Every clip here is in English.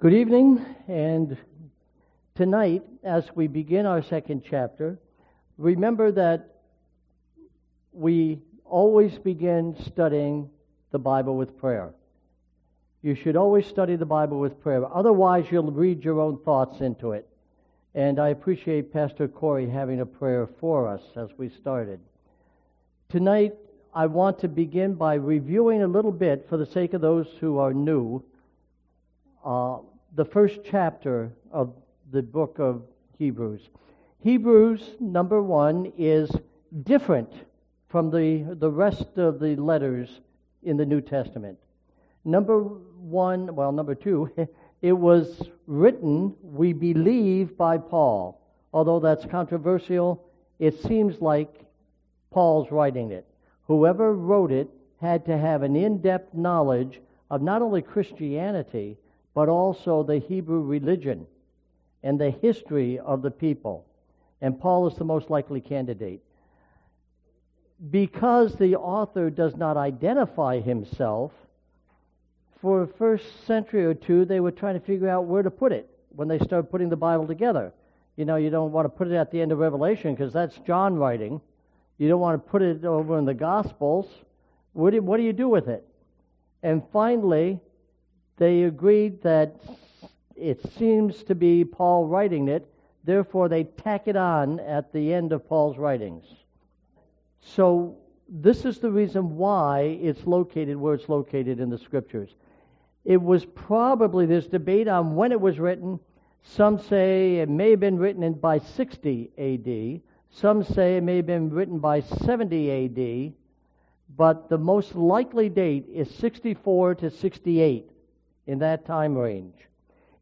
Good evening, and tonight, as we begin our second chapter, remember that we always begin studying the Bible with prayer. You should always study the Bible with prayer. Otherwise, you'll read your own thoughts into it. And I appreciate Pastor Corey having a prayer for us as we started. Tonight, I want to begin by reviewing a little bit, for the sake of those who are new, uh, the first chapter of the book of Hebrews. Hebrews, number one, is different from the, the rest of the letters in the New Testament. Number one, well, number two, it was written, we believe, by Paul. Although that's controversial, it seems like Paul's writing it. Whoever wrote it had to have an in depth knowledge of not only Christianity, but also the Hebrew religion and the history of the people. And Paul is the most likely candidate. Because the author does not identify himself, for the first century or two, they were trying to figure out where to put it when they started putting the Bible together. You know, you don't want to put it at the end of Revelation because that's John writing. You don't want to put it over in the Gospels. What do, what do you do with it? And finally, they agreed that it seems to be Paul writing it, therefore they tack it on at the end of Paul's writings. So this is the reason why it's located where it's located in the scriptures. It was probably this debate on when it was written. Some say it may have been written by 60 AD. Some say it may have been written by 70 AD. But the most likely date is 64 to 68 in that time range.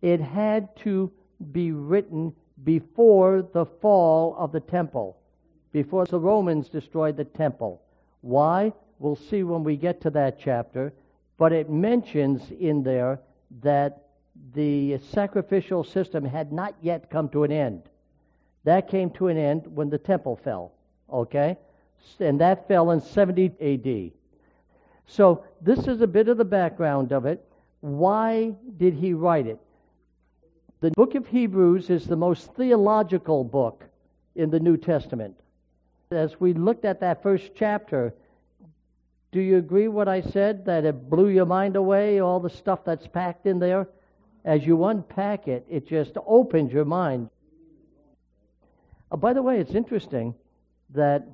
It had to be written before the fall of the temple, before the Romans destroyed the temple. Why? We'll see when we get to that chapter. But it mentions in there that the sacrificial system had not yet come to an end. That came to an end when the temple fell. Okay? And that fell in 70 AD. So this is a bit of the background of it. Why did he write it? The book of Hebrews is the most theological book in the New Testament. As we looked at that first chapter, do you agree what I said that it blew your mind away, all the stuff that's packed in there? As you unpack it, it just opens your mind. Oh, by the way, it's interesting that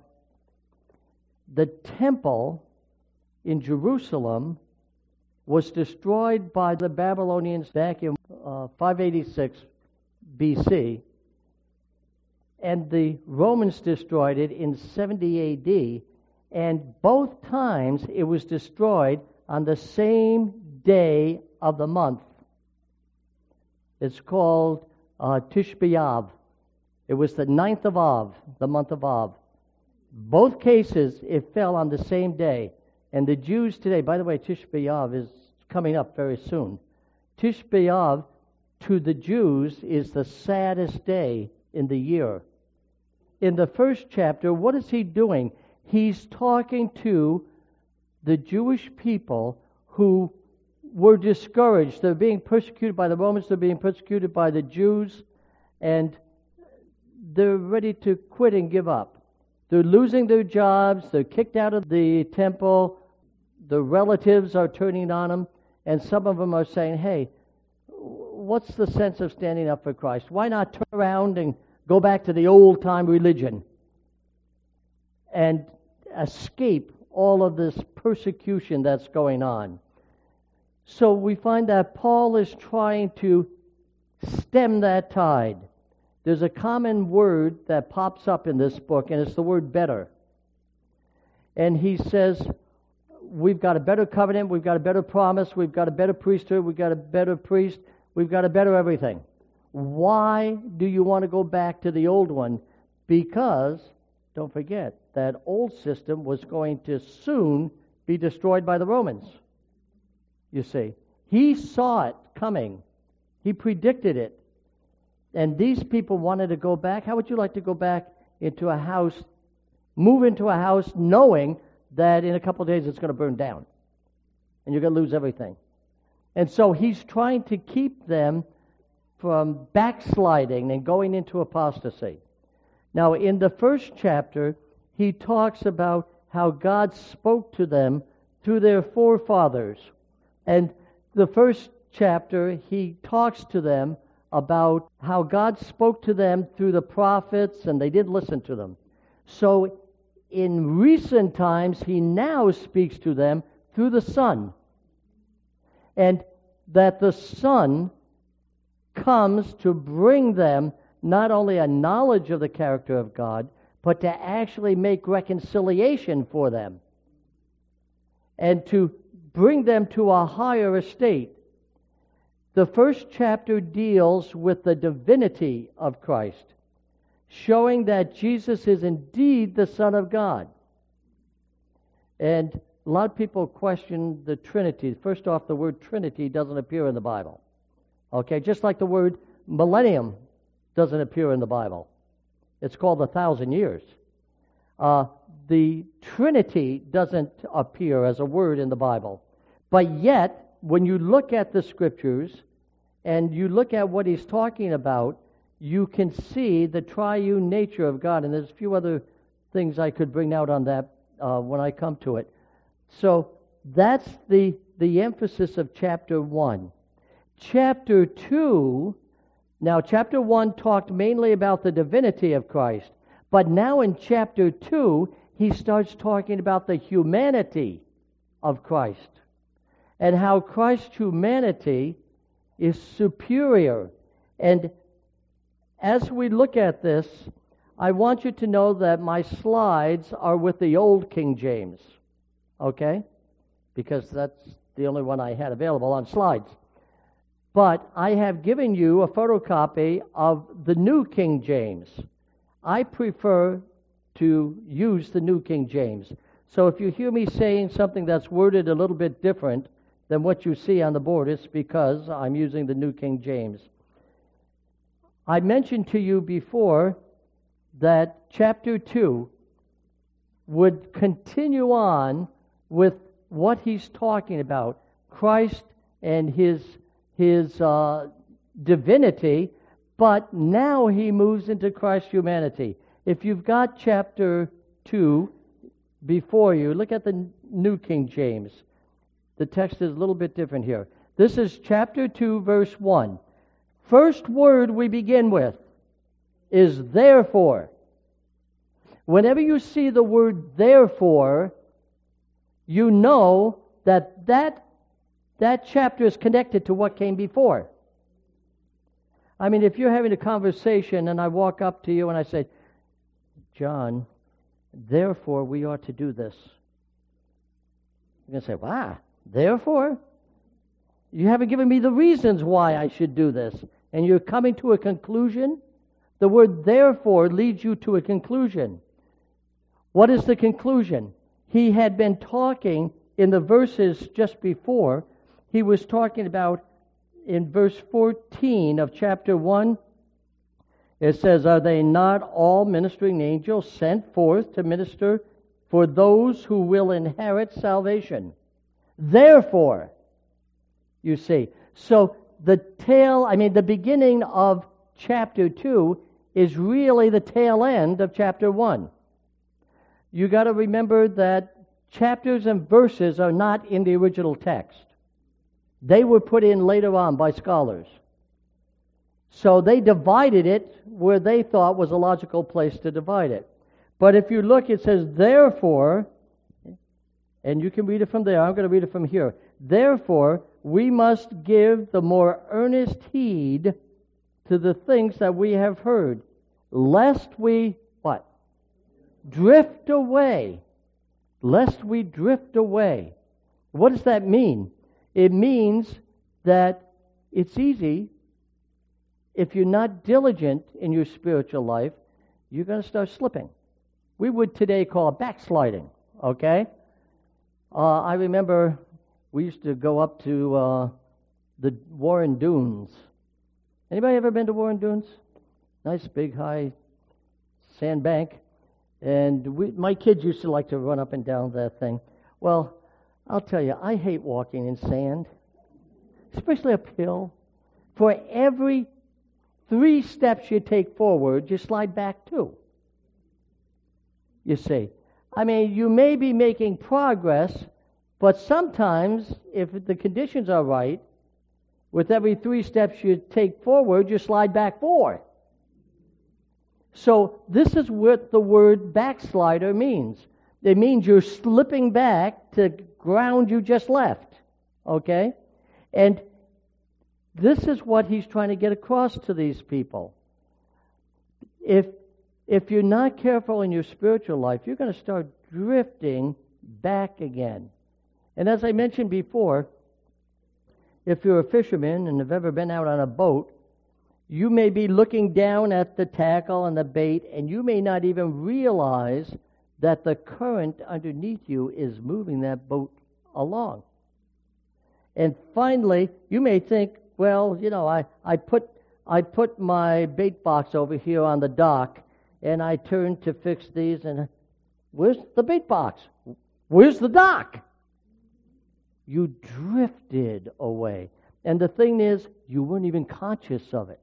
the temple in Jerusalem was destroyed by the Babylonians back in uh, 586 BC, and the Romans destroyed it in 70 AD, and both times it was destroyed on the same day of the month. It's called uh. It was the ninth of Av, the month of Av. Both cases, it fell on the same day. And the Jews today, by the way, Tisha B'Av is coming up very soon. Tisha B'Av to the Jews is the saddest day in the year. In the first chapter, what is he doing? He's talking to the Jewish people who were discouraged. They're being persecuted by the Romans, they're being persecuted by the Jews, and they're ready to quit and give up. They're losing their jobs, they're kicked out of the temple, the relatives are turning on them, and some of them are saying, hey, what's the sense of standing up for Christ? Why not turn around and go back to the old time religion and escape all of this persecution that's going on? So we find that Paul is trying to stem that tide. There's a common word that pops up in this book, and it's the word better. And he says, We've got a better covenant, we've got a better promise, we've got a better priesthood, we've got a better priest, we've got a better everything. Why do you want to go back to the old one? Because, don't forget, that old system was going to soon be destroyed by the Romans. You see, he saw it coming, he predicted it. And these people wanted to go back. How would you like to go back into a house, move into a house knowing that in a couple of days it's going to burn down and you're going to lose everything? And so he's trying to keep them from backsliding and going into apostasy. Now, in the first chapter, he talks about how God spoke to them through their forefathers. And the first chapter, he talks to them about how God spoke to them through the prophets and they didn't listen to them. So in recent times, he now speaks to them through the Son. And that the Son comes to bring them not only a knowledge of the character of God, but to actually make reconciliation for them and to bring them to a higher estate. The first chapter deals with the divinity of Christ, showing that Jesus is indeed the Son of God. And a lot of people question the Trinity. First off, the word Trinity doesn't appear in the Bible. Okay, just like the word millennium doesn't appear in the Bible. It's called a thousand years. Uh, the Trinity doesn't appear as a word in the Bible. But yet, when you look at the scriptures and you look at what he's talking about, you can see the triune nature of God. And there's a few other things I could bring out on that uh, when I come to it. So that's the, the emphasis of chapter 1. Chapter 2, now, chapter 1 talked mainly about the divinity of Christ. But now in chapter 2, he starts talking about the humanity of Christ and how Christ's humanity is superior. And as we look at this, I want you to know that my slides are with the old King James. Okay? Because that's the only one I had available on slides. But I have given you a photocopy of the New King James. I prefer to use the New King James. So if you hear me saying something that's worded a little bit different than what you see on the board, it's because I'm using the New King James. I mentioned to you before that chapter 2 would continue on with what he's talking about Christ and his, his uh, divinity, but now he moves into Christ's humanity. If you've got chapter 2 before you, look at the New King James. The text is a little bit different here. This is chapter 2, verse 1. First word we begin with is therefore. Whenever you see the word therefore, you know that that, that chapter is connected to what came before. I mean, if you're having a conversation and I walk up to you and I say, John, therefore we ought to do this. You're going to say, wow, therefore? You haven't given me the reasons why I should do this. And you're coming to a conclusion? The word therefore leads you to a conclusion. What is the conclusion? He had been talking in the verses just before, he was talking about in verse 14 of chapter 1, it says, Are they not all ministering angels sent forth to minister for those who will inherit salvation? Therefore, you see. So the tail, I mean, the beginning of chapter 2 is really the tail end of chapter 1. You got to remember that chapters and verses are not in the original text. They were put in later on by scholars. So they divided it where they thought was a logical place to divide it. But if you look, it says, therefore, and you can read it from there. I'm going to read it from here. Therefore, we must give the more earnest heed to the things that we have heard, lest we, what? Drift away. Lest we drift away. What does that mean? It means that it's easy if you're not diligent in your spiritual life, you're going to start slipping. We would today call backsliding, okay? Uh, I remember we used to go up to uh, the Warren Dunes. Anybody ever been to Warren Dunes? Nice big high sand bank. And we, my kids used to like to run up and down that thing. Well, I'll tell you, I hate walking in sand. especially uphill, for every three steps you take forward, you slide back two. You see. I mean, you may be making progress, but sometimes, if the conditions are right, with every three steps you take forward, you slide back four. So, this is what the word backslider means. It means you're slipping back to ground you just left. Okay? And this is what he's trying to get across to these people. If, if you're not careful in your spiritual life, you're going to start drifting back again. And as I mentioned before, if you're a fisherman and have ever been out on a boat, you may be looking down at the tackle and the bait, and you may not even realize that the current underneath you is moving that boat along. And finally, you may think, well, you know, I, I put I put my bait box over here on the dock, and I turned to fix these, and where's the bait box? Where's the dock? You drifted away. And the thing is, you weren't even conscious of it.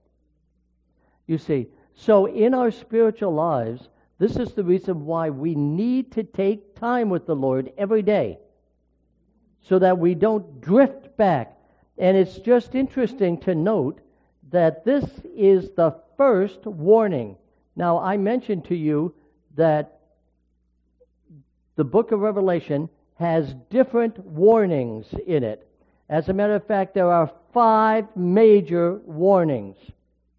You see, so in our spiritual lives, this is the reason why we need to take time with the Lord every day so that we don't drift back. And it's just interesting to note that this is the first warning. Now, I mentioned to you that the book of Revelation has different warnings in it. As a matter of fact, there are five major warnings.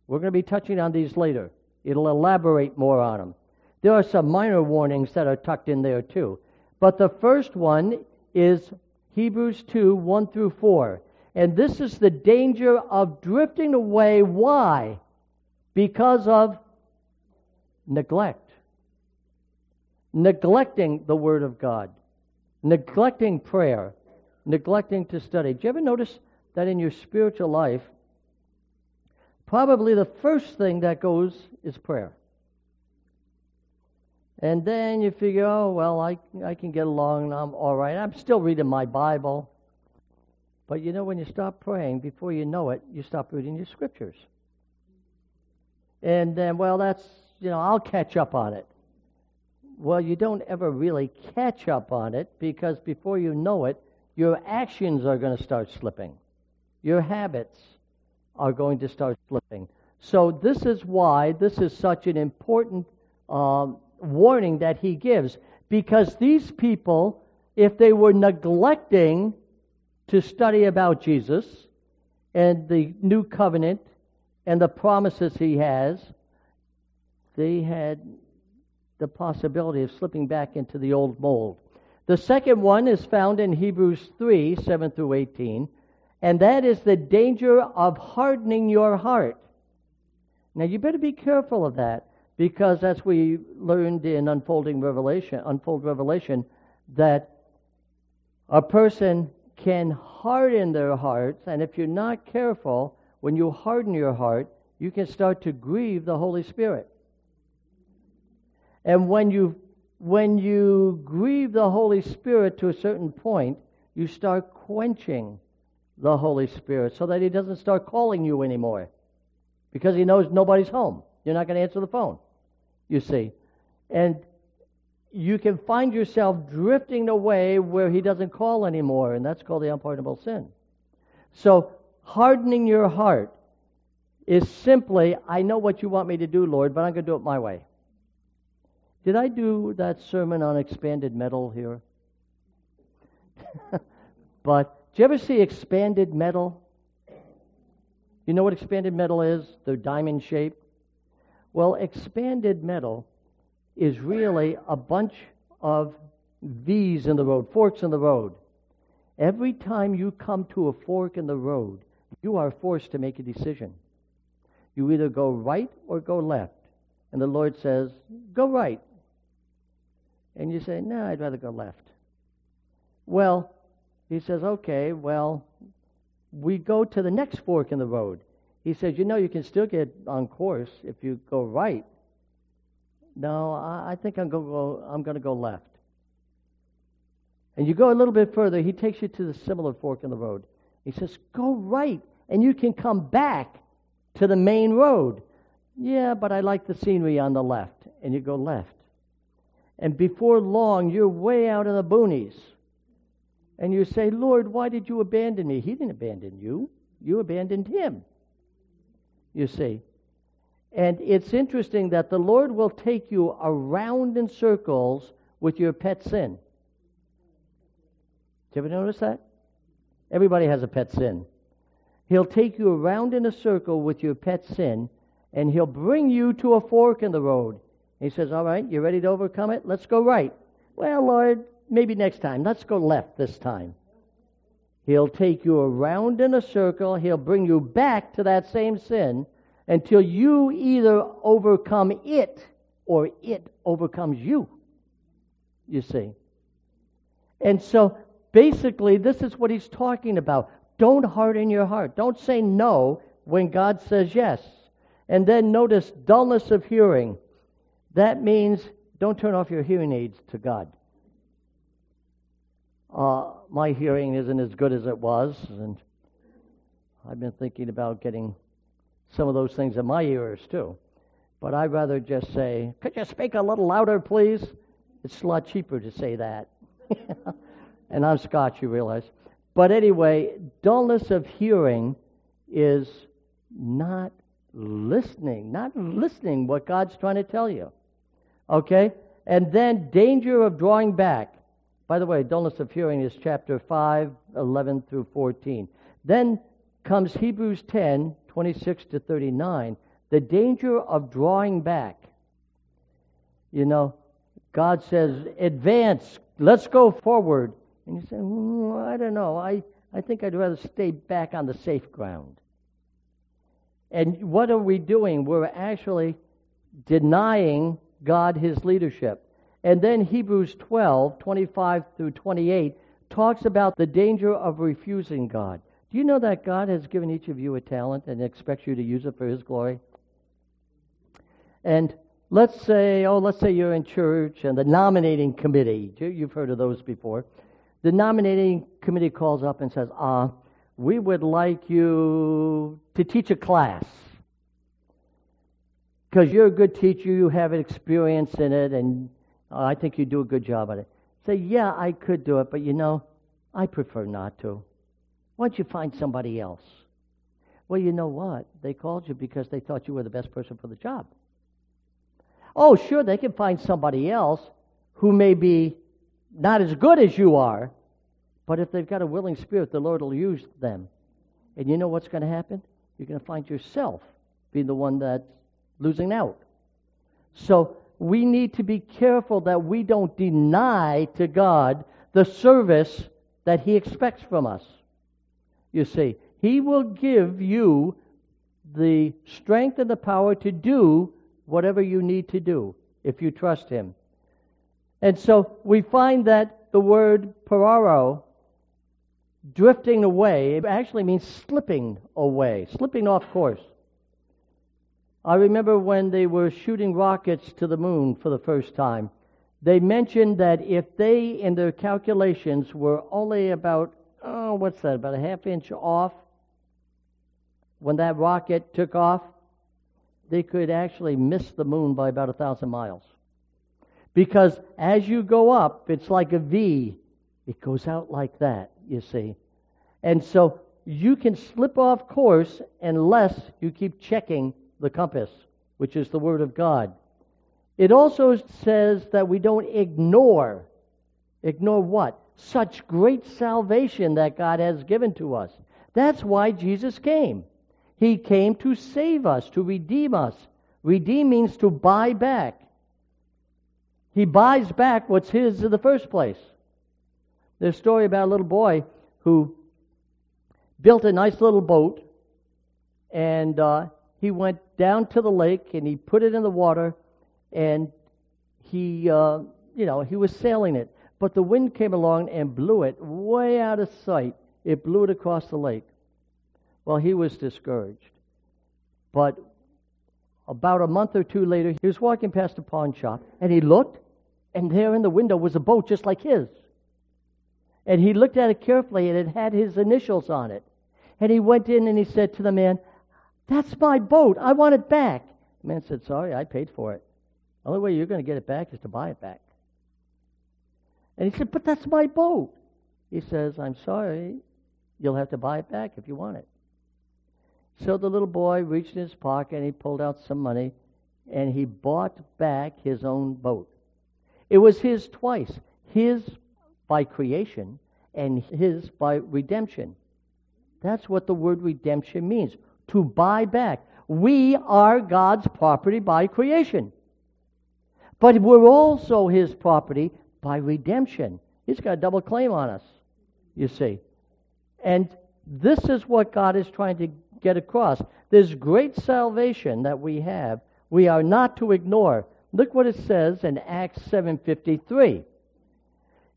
We're going to be touching on these later. It'll elaborate more on them. There are some minor warnings that are tucked in there too. But the first one is Hebrews 2 1 through 4. And this is the danger of drifting away. Why? Because of neglect. Neglecting the Word of God, neglecting prayer, neglecting to study. Do you ever notice that in your spiritual life, probably the first thing that goes is prayer. And then you figure, oh, well, I, I can get along, and I'm all right. I'm still reading my Bible. But you know, when you stop praying, before you know it, you stop reading your scriptures. And then, well, that's, you know, I'll catch up on it. Well, you don't ever really catch up on it because before you know it, your actions are going to start slipping. Your habits are going to start slipping. So, this is why this is such an important um, warning that he gives. Because these people, if they were neglecting to study about Jesus and the new covenant and the promises he has, they had the possibility of slipping back into the old mold. The second one is found in Hebrews 3 7 through 18 and that is the danger of hardening your heart. Now, you better be careful of that because, as we learned in unfolding revelation, unfold revelation, that a person can harden their hearts, and if you're not careful, when you harden your heart, you can start to grieve the Holy Spirit. And when you when you grieve the Holy Spirit to a certain point, you start quenching the Holy Spirit so that He doesn't start calling you anymore because He knows nobody's home. You're not going to answer the phone, you see. And you can find yourself drifting away where He doesn't call anymore, and that's called the unpardonable sin. So, hardening your heart is simply, I know what you want me to do, Lord, but I'm going to do it my way. Did I do that sermon on expanded metal here? but do you ever see expanded metal? You know what expanded metal is? The diamond shape? Well, expanded metal is really a bunch of V's in the road, forks in the road. Every time you come to a fork in the road, you are forced to make a decision. You either go right or go left. And the Lord says, Go right. And you say, No, I'd rather go left. Well, he says, okay, well, we go to the next fork in the road. He says, you know, you can still get on course if you go right. No, I, I think I'm going go. I'm going to go left. And you go a little bit further. He takes you to the similar fork in the road. He says, Go right, and you can come back to the main road. Yeah, but I like the scenery on the left. And you go left. And before long, you're way out in the boonies. And you say, Lord, why did you abandon me? He didn't abandon you, you abandoned him. You see. And it's interesting that the Lord will take you around in circles with your pet sin. Did you ever notice that? Everybody has a pet sin. He'll take you around in a circle with your pet sin, and he'll bring you to a fork in the road. He says, All right, you ready to overcome it? Let's go right. Well, Lord, maybe next time. Let's go left this time. He'll take you around in a circle. He'll bring you back to that same sin until you either overcome it or it overcomes you. You see. And so basically, this is what he's talking about. Don't harden your heart. Don't say no when God says yes. And then notice dullness of hearing. That means don't turn off your hearing aids to God. Uh, my hearing isn't as good as it was, and I've been thinking about getting some of those things in my ears too. But I'd rather just say, Could you speak a little louder, please? It's a lot cheaper to say that. and I'm Scotch, you realize. But anyway, dullness of hearing is not listening, not listening what God's trying to tell you. Okay? And then danger of drawing back. By the way, dullness of hearing is chapter 5, 11 through 14. Then comes Hebrews 10, 26 to 39. The danger of drawing back. You know, God says, advance, let's go forward. And you say, I don't know. I, I think I'd rather stay back on the safe ground. And what are we doing? We're actually denying God his leadership. And then Hebrews 12, 25 through 28, talks about the danger of refusing God. Do you know that God has given each of you a talent and expects you to use it for his glory? And let's say, oh, let's say you're in church and the nominating committee, you've heard of those before. The nominating committee calls up and says, ah, we would like you to teach a class. Because you're a good teacher, you have experience in it, and I think you do a good job at it. Say, yeah, I could do it, but you know, I prefer not to. Why don't you find somebody else? Well, you know what? They called you because they thought you were the best person for the job. Oh, sure, they can find somebody else who may be not as good as you are, but if they've got a willing spirit, the Lord will use them. And you know what's going to happen? You're going to find yourself being the one that's losing out. So we need to be careful that we don't deny to God the service that He expects from us. You see, He will give you the strength and the power to do whatever you need to do if you trust Him. And so we find that the word pararo, drifting away, it actually means slipping away, slipping off course. I remember when they were shooting rockets to the moon for the first time, they mentioned that if they, in their calculations, were only about, oh, what's that, about a half inch off when that rocket took off, they could actually miss the moon by about a thousand miles. Because as you go up, it's like a V. It goes out like that, you see. And so you can slip off course unless you keep checking the compass, which is the Word of God. It also says that we don't ignore. Ignore what? Such great salvation that God has given to us. That's why Jesus came. He came to save us, to redeem us. Redeem means to buy back. He buys back what's his in the first place. There's a story about a little boy who built a nice little boat, and uh, he went down to the lake and he put it in the water, and he, uh, you know, he was sailing it. But the wind came along and blew it way out of sight. It blew it across the lake. Well, he was discouraged. But about a month or two later, he was walking past a pawn shop and he looked and there in the window was a boat just like his. And he looked at it carefully, and it had his initials on it And he went in and he said to the man, That's my boat. I want it back. The man said, Sorry, I paid for it. The only way you're going to get it back is to buy it back. And he said, But that's my boat. He says, I'm sorry. You'll have to buy it back if you want it. So the little boy reached in his pocket and he pulled out some money and he bought back his own boat. It was his twice his by creation and his by redemption. That's what the word redemption means to buy back. We are God's property by creation. But we're also his property by redemption. He's got a double claim on us, you see. And this is what God is trying to get across. This great salvation that we have, we are not to ignore. Look what it says in Acts 7:53.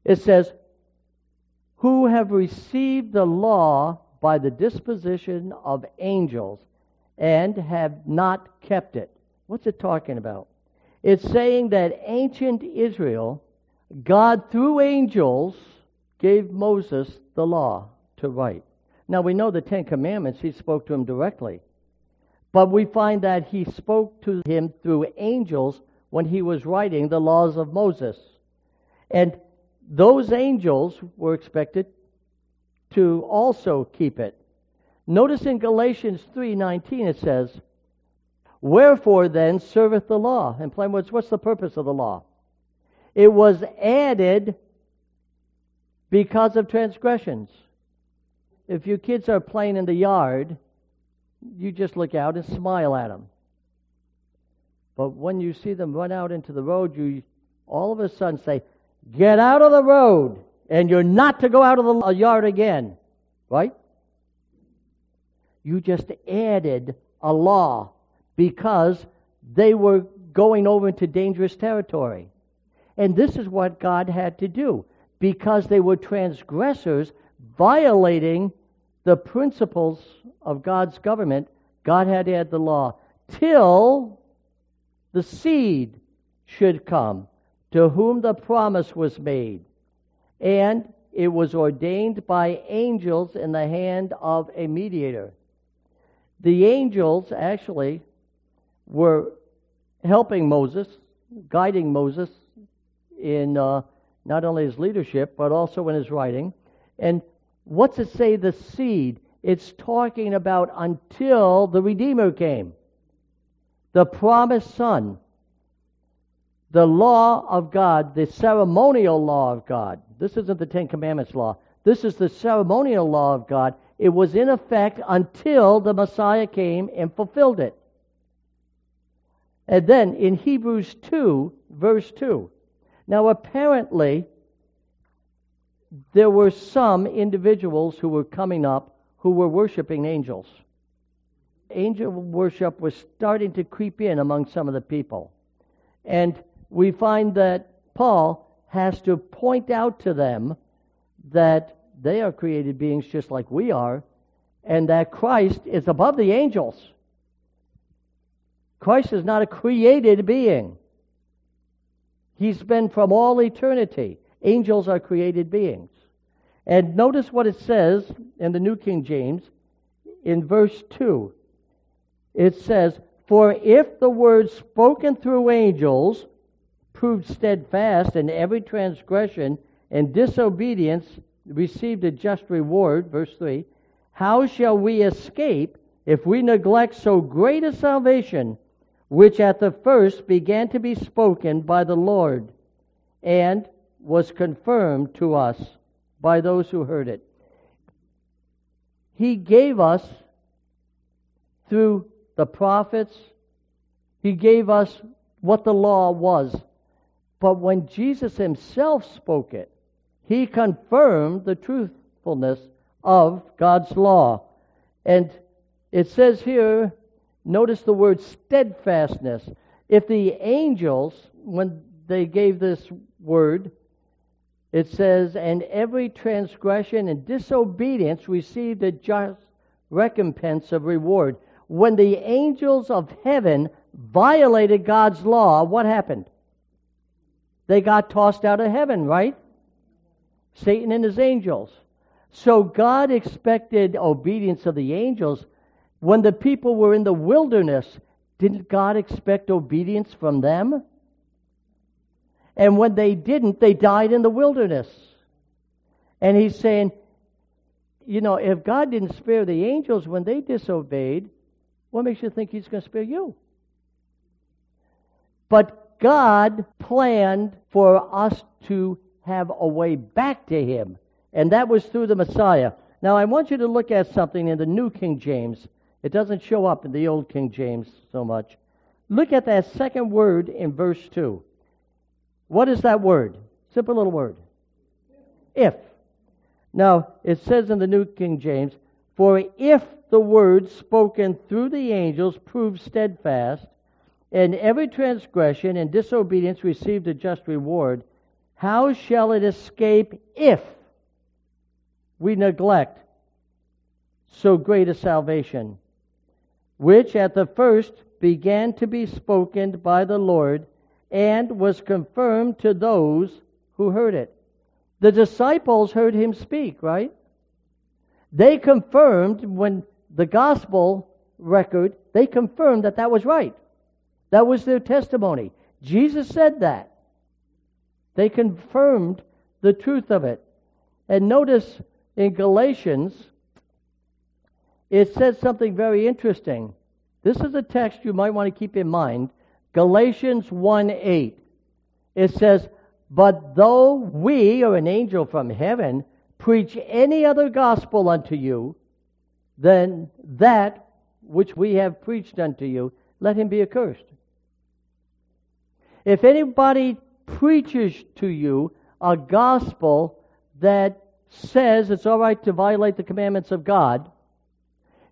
It says, "Who have received the law by the disposition of angels and have not kept it." What's it talking about? It's saying that ancient Israel, God through angels gave Moses the law to write. Now we know the Ten Commandments, he spoke to him directly. But we find that he spoke to him through angels when he was writing the laws of Moses. And those angels were expected to also keep it. Notice in Galatians 3:19 it says, "Wherefore then serveth the law?" In plain words, what's the purpose of the law? It was added because of transgressions. If your kids are playing in the yard, you just look out and smile at them. But when you see them run out into the road, you all of a sudden say, Get out of the road, and you're not to go out of the yard again. Right? You just added a law because they were going over into dangerous territory. And this is what God had to do. Because they were transgressors, violating the principles of God's government, God had to add the law till the seed should come to whom the promise was made. And it was ordained by angels in the hand of a mediator. The angels actually were helping Moses, guiding Moses in uh, not only his leadership, but also in his writing. And what's it say, the seed? It's talking about until the Redeemer came, the promised Son, the law of God, the ceremonial law of God. This isn't the Ten Commandments law. This is the ceremonial law of God. It was in effect until the Messiah came and fulfilled it. And then in Hebrews 2, verse 2. Now, apparently, there were some individuals who were coming up who were worshiping angels. Angel worship was starting to creep in among some of the people. And we find that Paul has to point out to them that they are created beings just like we are, and that Christ is above the angels. Christ is not a created being. He's been from all eternity. Angels are created beings. And notice what it says in the New King James in verse 2. It says, For if the word spoken through angels proved steadfast, and every transgression and disobedience received a just reward, verse 3, how shall we escape if we neglect so great a salvation, which at the first began to be spoken by the Lord, and was confirmed to us by those who heard it? He gave us, through the prophets, He gave us what the law was. But when Jesus himself spoke it, he confirmed the truthfulness of God's law. And it says here, notice the word steadfastness. If the angels, when they gave this word, it says, and every transgression and disobedience received a just recompense of reward. When the angels of heaven violated God's law, what happened? They got tossed out of heaven, right? Satan and his angels. So God expected obedience of the angels. When the people were in the wilderness, didn't God expect obedience from them? And when they didn't, they died in the wilderness. And he's saying, you know, if God didn't spare the angels when they disobeyed, what makes you think he's going to spare you? But God planned for us to have a way back to him, and that was through the Messiah. Now, I want you to look at something in the New King James. It doesn't show up in the Old King James so much. Look at that second word in verse 2. What is that word? Simple little word. If. Now, it says in the New King James, For if the word spoken through the angels proved steadfast, and every transgression and disobedience received a just reward, how shall it escape if we neglect so great a salvation, which at the first began to be spoken by the Lord and was confirmed to those who heard it? The disciples heard him speak, right? They confirmed when the gospel record, they confirmed that that was right. That was their testimony. Jesus said that. They confirmed the truth of it. And notice in Galatians, it says something very interesting. This is a text you might want to keep in mind. Galatians 1 8. It says, But though we, or an angel from heaven, preach any other gospel unto you than that which we have preached unto you, let him be accursed. If anybody preaches to you a gospel that says it's all right to violate the commandments of God,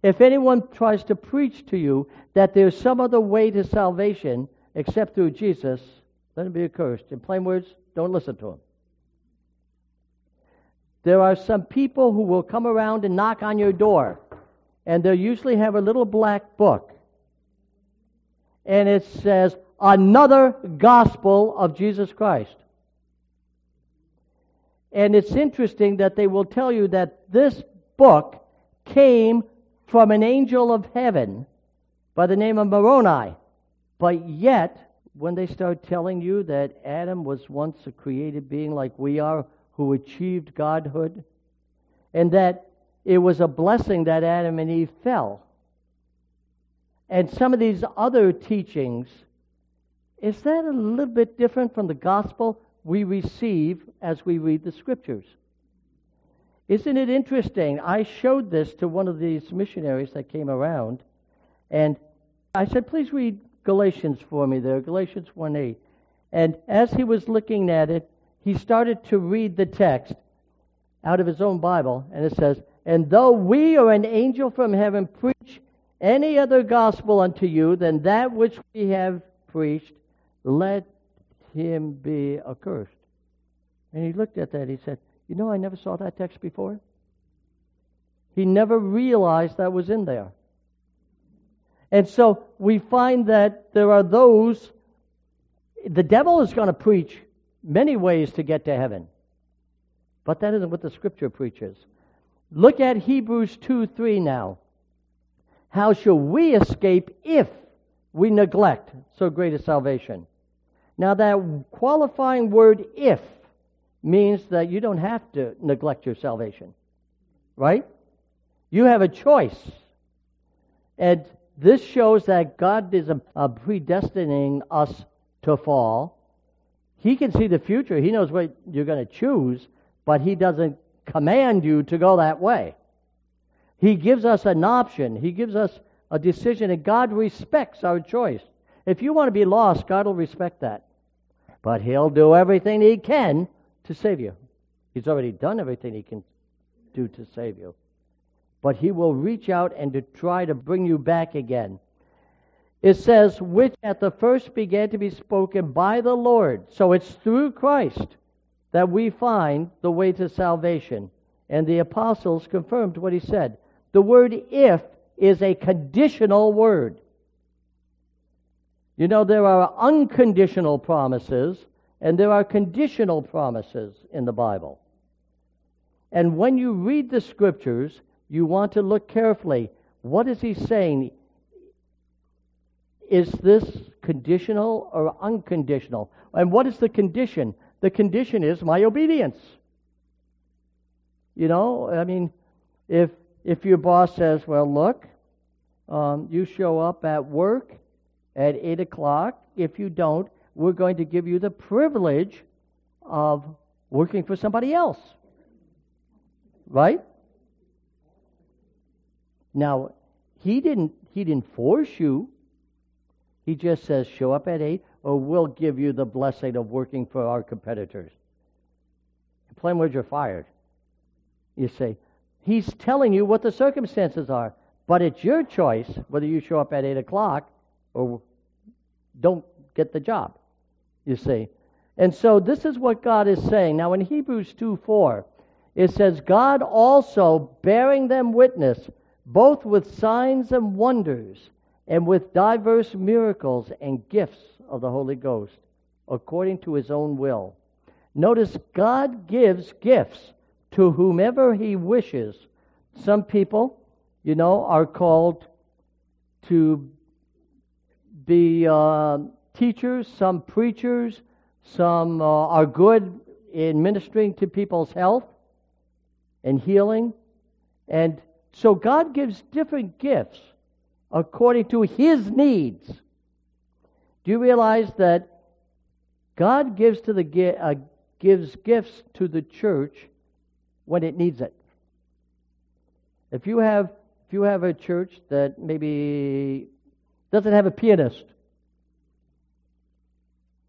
if anyone tries to preach to you that there's some other way to salvation except through Jesus, let him be accursed. In plain words, don't listen to him. There are some people who will come around and knock on your door, and they'll usually have a little black book. And it says, another gospel of Jesus Christ. And it's interesting that they will tell you that this book came from an angel of heaven by the name of Moroni. But yet, when they start telling you that Adam was once a created being like we are, who achieved godhood, and that it was a blessing that Adam and Eve fell, and some of these other teachings is that a little bit different from the gospel we receive as we read the scriptures? Isn't it interesting? I showed this to one of these missionaries that came around, and I said, please read Galatians for me there, Galatians 1 8. And as he was looking at it, he started to read the text out of his own Bible, and it says, And though we or an angel from heaven preach any other gospel unto you than that which we have preached, let him be accursed. And he looked at that. He said, You know, I never saw that text before. He never realized that was in there. And so we find that there are those, the devil is going to preach many ways to get to heaven. But that isn't what the scripture preaches. Look at Hebrews 2 3 now. How shall we escape if we neglect so great a salvation? Now, that qualifying word if means that you don't have to neglect your salvation, right? You have a choice. And this shows that God is a, a predestining us to fall. He can see the future. He knows what you're going to choose, but He doesn't command you to go that way. He gives us an option. He gives us a decision, and God respects our choice. If you want to be lost, God will respect that. But He'll do everything He can to save you. He's already done everything He can do to save you. But He will reach out and to try to bring you back again. It says, which at the first began to be spoken by the Lord. So it's through Christ that we find the way to salvation. And the apostles confirmed what he said. The word if is a conditional word. You know, there are unconditional promises and there are conditional promises in the Bible. And when you read the scriptures, you want to look carefully. What is he saying? Is this conditional or unconditional? And what is the condition? The condition is my obedience. You know, I mean, if if your boss says, "Well, look, um, you show up at work at eight o'clock. If you don't, we're going to give you the privilege of working for somebody else." Right? Now, he didn't he didn't force you. He just says, show up at 8, or we'll give you the blessing of working for our competitors. In plain words, you're fired. You say, he's telling you what the circumstances are, but it's your choice whether you show up at 8 o'clock or don't get the job. You see. And so this is what God is saying. Now in Hebrews 2 4, it says, God also bearing them witness, both with signs and wonders and with diverse miracles and gifts of the Holy Ghost, according to his own will. Notice God gives gifts to whomever he wishes. Some people, you know, are called to be uh, teachers, some preachers, some uh, are good in ministering to people's health and healing. And so God gives different gifts according to his needs. Do you realize that God gives to the uh, gives gifts to the church when it needs it? If you have if you have a church that maybe doesn't have a pianist,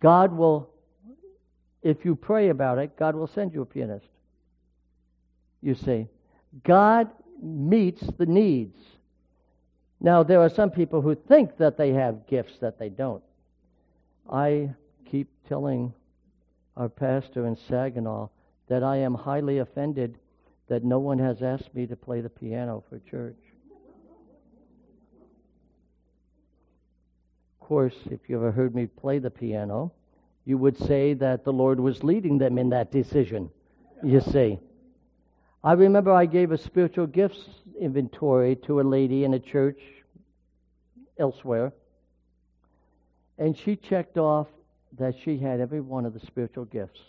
God will if you pray about it, God will send you a pianist. You see, God meets the needs. Now, there are some people who think that they have gifts that they don't. I keep telling our pastor in Saginaw that I am highly offended that no one has asked me to play the piano for church. Of course, if you ever heard me play the piano, you would say that the Lord was leading them in that decision, you see. I remember I gave a spiritual gifts inventory to a lady in a church elsewhere, and she checked off that she had every one of the spiritual gifts.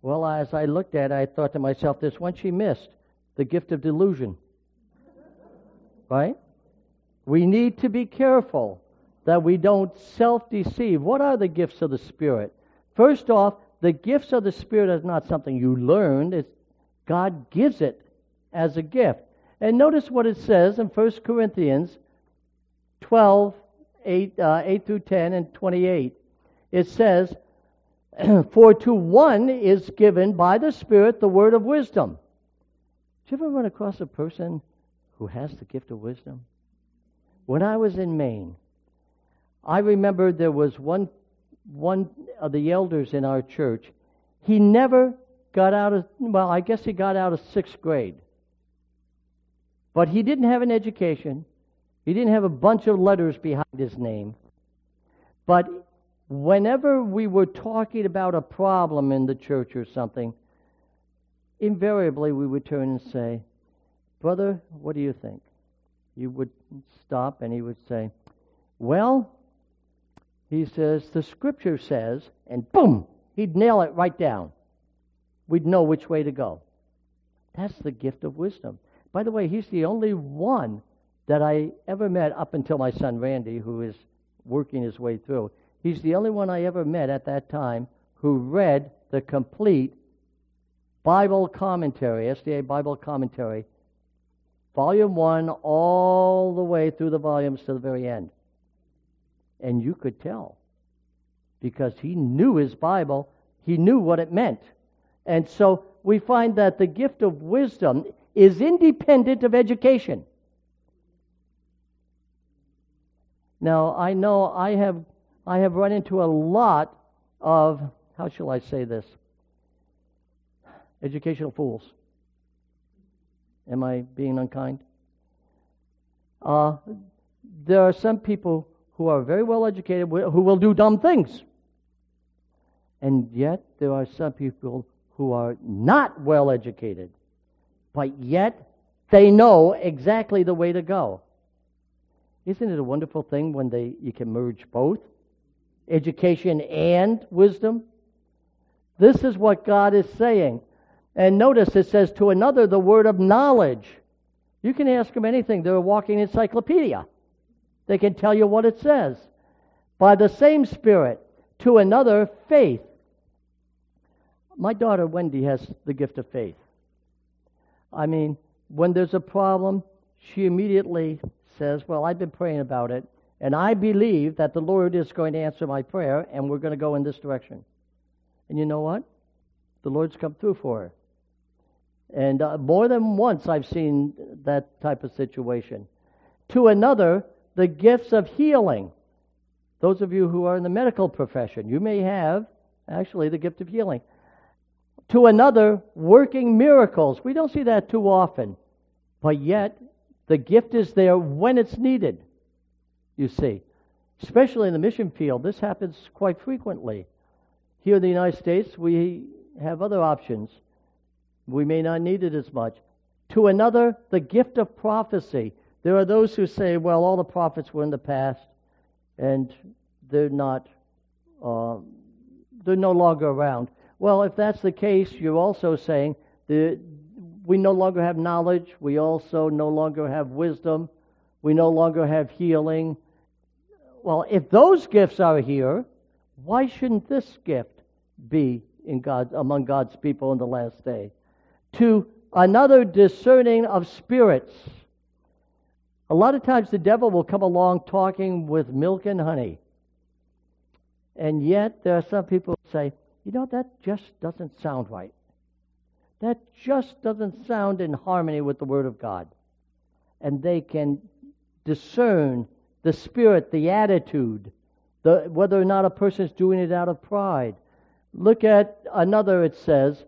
Well, as I looked at it, I thought to myself, there's one she missed the gift of delusion. Right? We need to be careful that we don't self deceive. What are the gifts of the Spirit? First off, the gifts of the Spirit is not something you learned, it's God gives it as a gift. And notice what it says in 1 Corinthians 12, 8, uh, 8 through 10, and 28. It says, For to one is given by the Spirit the word of wisdom. Did you ever run across a person who has the gift of wisdom? When I was in Maine, I remember there was one, one of the elders in our church. He never got out of, well, I guess he got out of sixth grade. But he didn't have an education. He didn't have a bunch of letters behind his name. But whenever we were talking about a problem in the church or something, invariably we would turn and say, Brother, what do you think? You would stop and he would say, Well, he says, the scripture says, and boom, he'd nail it right down we'd know which way to go. That's the gift of wisdom. By the way, he's the only one that I ever met up until my son Randy, who is working his way through. He's the only one I ever met at that time who read the complete Bible commentary, SDA Bible commentary, volume one, all the way through the volumes to the very end. And you could tell because he knew his Bible, he knew what it meant. And so we find that the gift of wisdom is independent of education. Now, I know I have, I have run into a lot of, how shall I say this? Educational fools. Am I being unkind? Uh, there are some people who are very well educated who will do dumb things. And yet, there are some people who are not well educated, but yet they know exactly the way to go. Isn't it a wonderful thing when they you can merge both education and wisdom? This is what God is saying. And notice it says to another the word of knowledge. You can ask them anything. They're a walking encyclopedia. They can tell you what it says. By the same Spirit, to another, faith. My daughter Wendy has the gift of faith. I mean, when there's a problem, she immediately says, Well, I've been praying about it, and I believe that the Lord is going to answer my prayer, and we're going to go in this direction. And you know what? The Lord's come through for her. And uh, more than once I've seen that type of situation. To another, the gifts of healing. Those of you who are in the medical profession, you may have actually the gift of healing. To another, working miracles. We don't see that too often, but yet the gift is there when it's needed, you see. Especially in the mission field, this happens quite frequently. Here in the United States, we have other options. We may not need it as much. To another, the gift of prophecy. There are those who say, well, all the prophets were in the past, and they're not, uh, they're no longer around. Well, if that's the case, you're also saying that we no longer have knowledge, we also no longer have wisdom, we no longer have healing. Well, if those gifts are here, why shouldn't this gift be in God among God's people in the last day? To another discerning of spirits. A lot of times the devil will come along talking with milk and honey. And yet there are some people who say, you know, that just doesn't sound right. That just doesn't sound in harmony with the Word of God. And they can discern the spirit, the attitude, the, whether or not a person is doing it out of pride. Look at another, it says,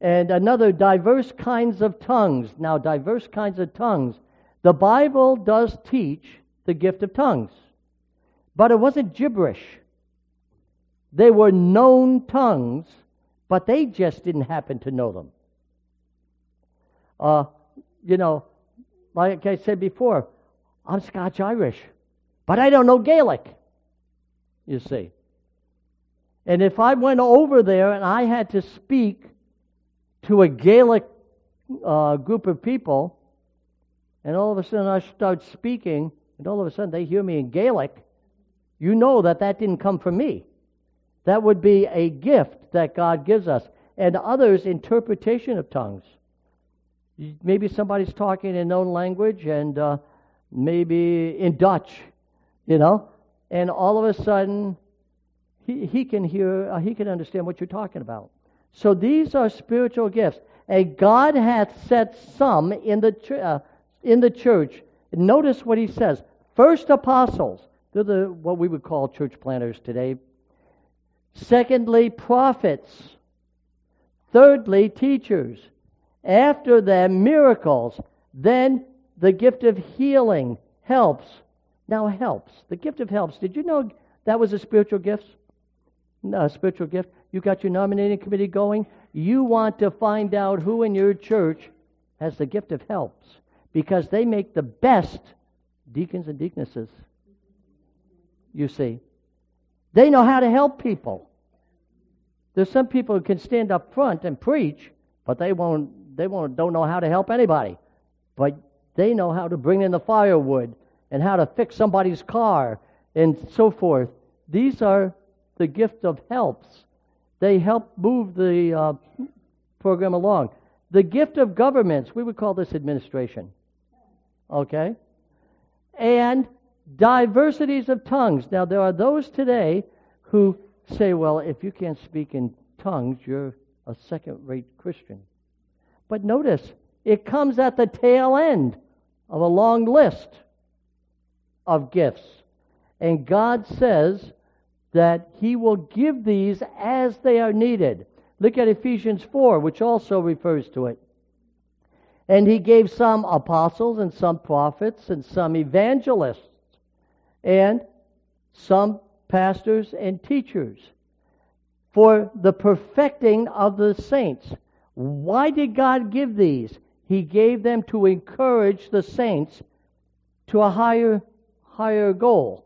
and another diverse kinds of tongues. Now, diverse kinds of tongues. The Bible does teach the gift of tongues, but it wasn't gibberish. They were known tongues, but they just didn't happen to know them. Uh, you know, like I said before, I'm Scotch Irish, but I don't know Gaelic you see. And if I went over there and I had to speak to a Gaelic uh, group of people, and all of a sudden I start speaking, and all of a sudden they hear me in Gaelic, you know that that didn't come from me. That would be a gift that God gives us. And others, interpretation of tongues. Maybe somebody's talking in known language and uh, maybe in Dutch, you know, and all of a sudden he, he can hear, uh, he can understand what you're talking about. So these are spiritual gifts. And God hath set some in the, uh, in the church. Notice what he says. First, apostles. They're the, what we would call church planters today. Secondly, prophets. Thirdly, teachers. After them, miracles. Then the gift of healing helps. Now, helps. The gift of helps. Did you know that was a spiritual gift? No, a spiritual gift. You got your nominating committee going. You want to find out who in your church has the gift of helps because they make the best deacons and deaconesses. You see, they know how to help people. There's some people who can stand up front and preach, but they won't. They won't. Don't know how to help anybody. But they know how to bring in the firewood and how to fix somebody's car and so forth. These are the gift of helps. They help move the uh, program along. The gift of governments, we would call this administration. Okay? And diversities of tongues. Now, there are those today who say, well, if you can't speak in tongues, you're a second rate Christian. But notice, it comes at the tail end of a long list of gifts. And God says that He will give these as they are needed. Look at Ephesians 4, which also refers to it. And He gave some apostles, and some prophets, and some evangelists, and some pastors and teachers for the perfecting of the saints. Why did God give these? He gave them to encourage the saints to a higher, higher goal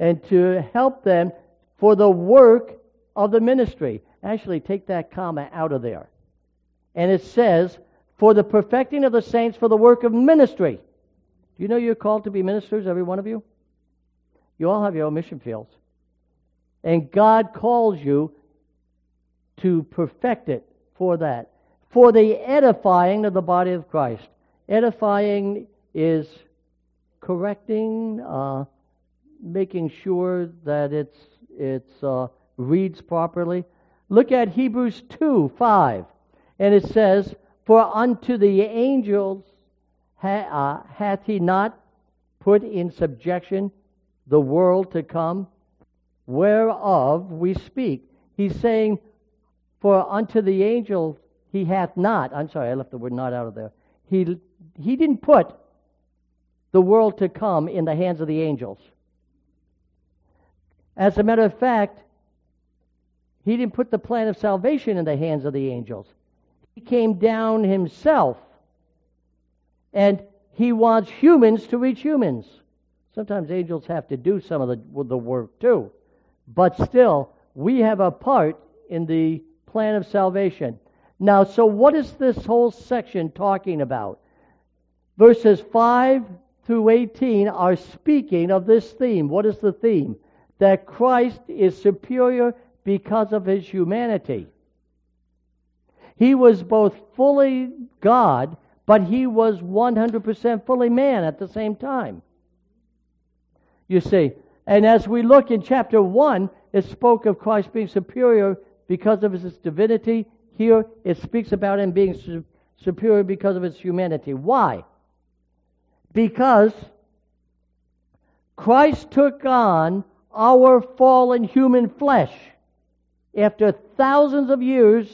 and to help them for the work of the ministry. Actually, take that comma out of there. And it says, for the perfecting of the saints for the work of ministry. Do you know you're called to be ministers, every one of you? You all have your own mission fields. And God calls you to perfect it for that. For the edifying of the body of Christ. Edifying is correcting, uh, making sure that it's, it's uh, reads properly. Look at Hebrews 2 5. And it says, For unto the angels ha, uh, hath he not put in subjection the world to come, whereof we speak. He's saying, For unto the angels he hath not, I'm sorry, I left the word not out of there. He, he didn't put the world to come in the hands of the angels. As a matter of fact, he didn't put the plan of salvation in the hands of the angels. He came down himself. And he wants humans to reach humans. Sometimes angels have to do some of the, the work too. But still, we have a part in the plan of salvation. Now, so what is this whole section talking about? Verses 5 through 18 are speaking of this theme. What is the theme? That Christ is superior because of his humanity. He was both fully God, but he was 100% fully man at the same time. You see, and as we look in chapter 1, it spoke of Christ being superior because of his divinity. Here it speaks about him being su- superior because of his humanity. Why? Because Christ took on our fallen human flesh after thousands of years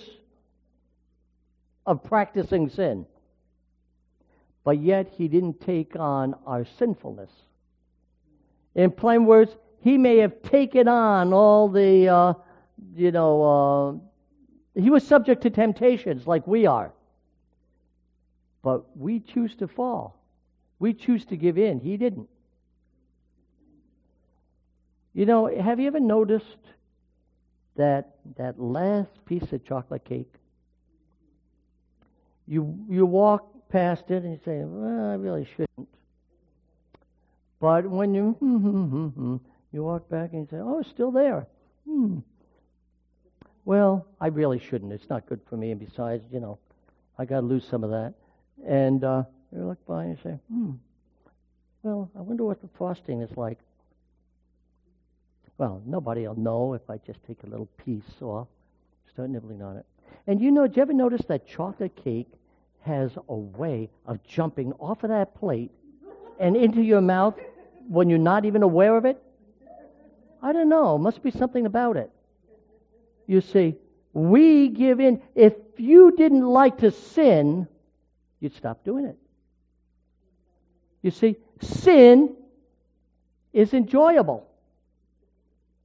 of practicing sin. But yet he didn't take on our sinfulness. In plain words, he may have taken on all the, uh, you know, uh, he was subject to temptations like we are. But we choose to fall. We choose to give in. He didn't. You know, have you ever noticed that that last piece of chocolate cake. You you walk past it and you say, "Well, I really shouldn't." But when you you walk back and you say, "Oh, it's still there." Hmm. Well, I really shouldn't. It's not good for me, and besides, you know, I got to lose some of that. And uh, you look by and you say, "Hmm." Well, I wonder what the frosting is like. Well, nobody will know if I just take a little piece off, start nibbling on it. And you know, did you ever notice that chocolate cake has a way of jumping off of that plate and into your mouth when you're not even aware of it? I don't know. Must be something about it. You see, we give in. If you didn't like to sin, you'd stop doing it. You see, sin is enjoyable.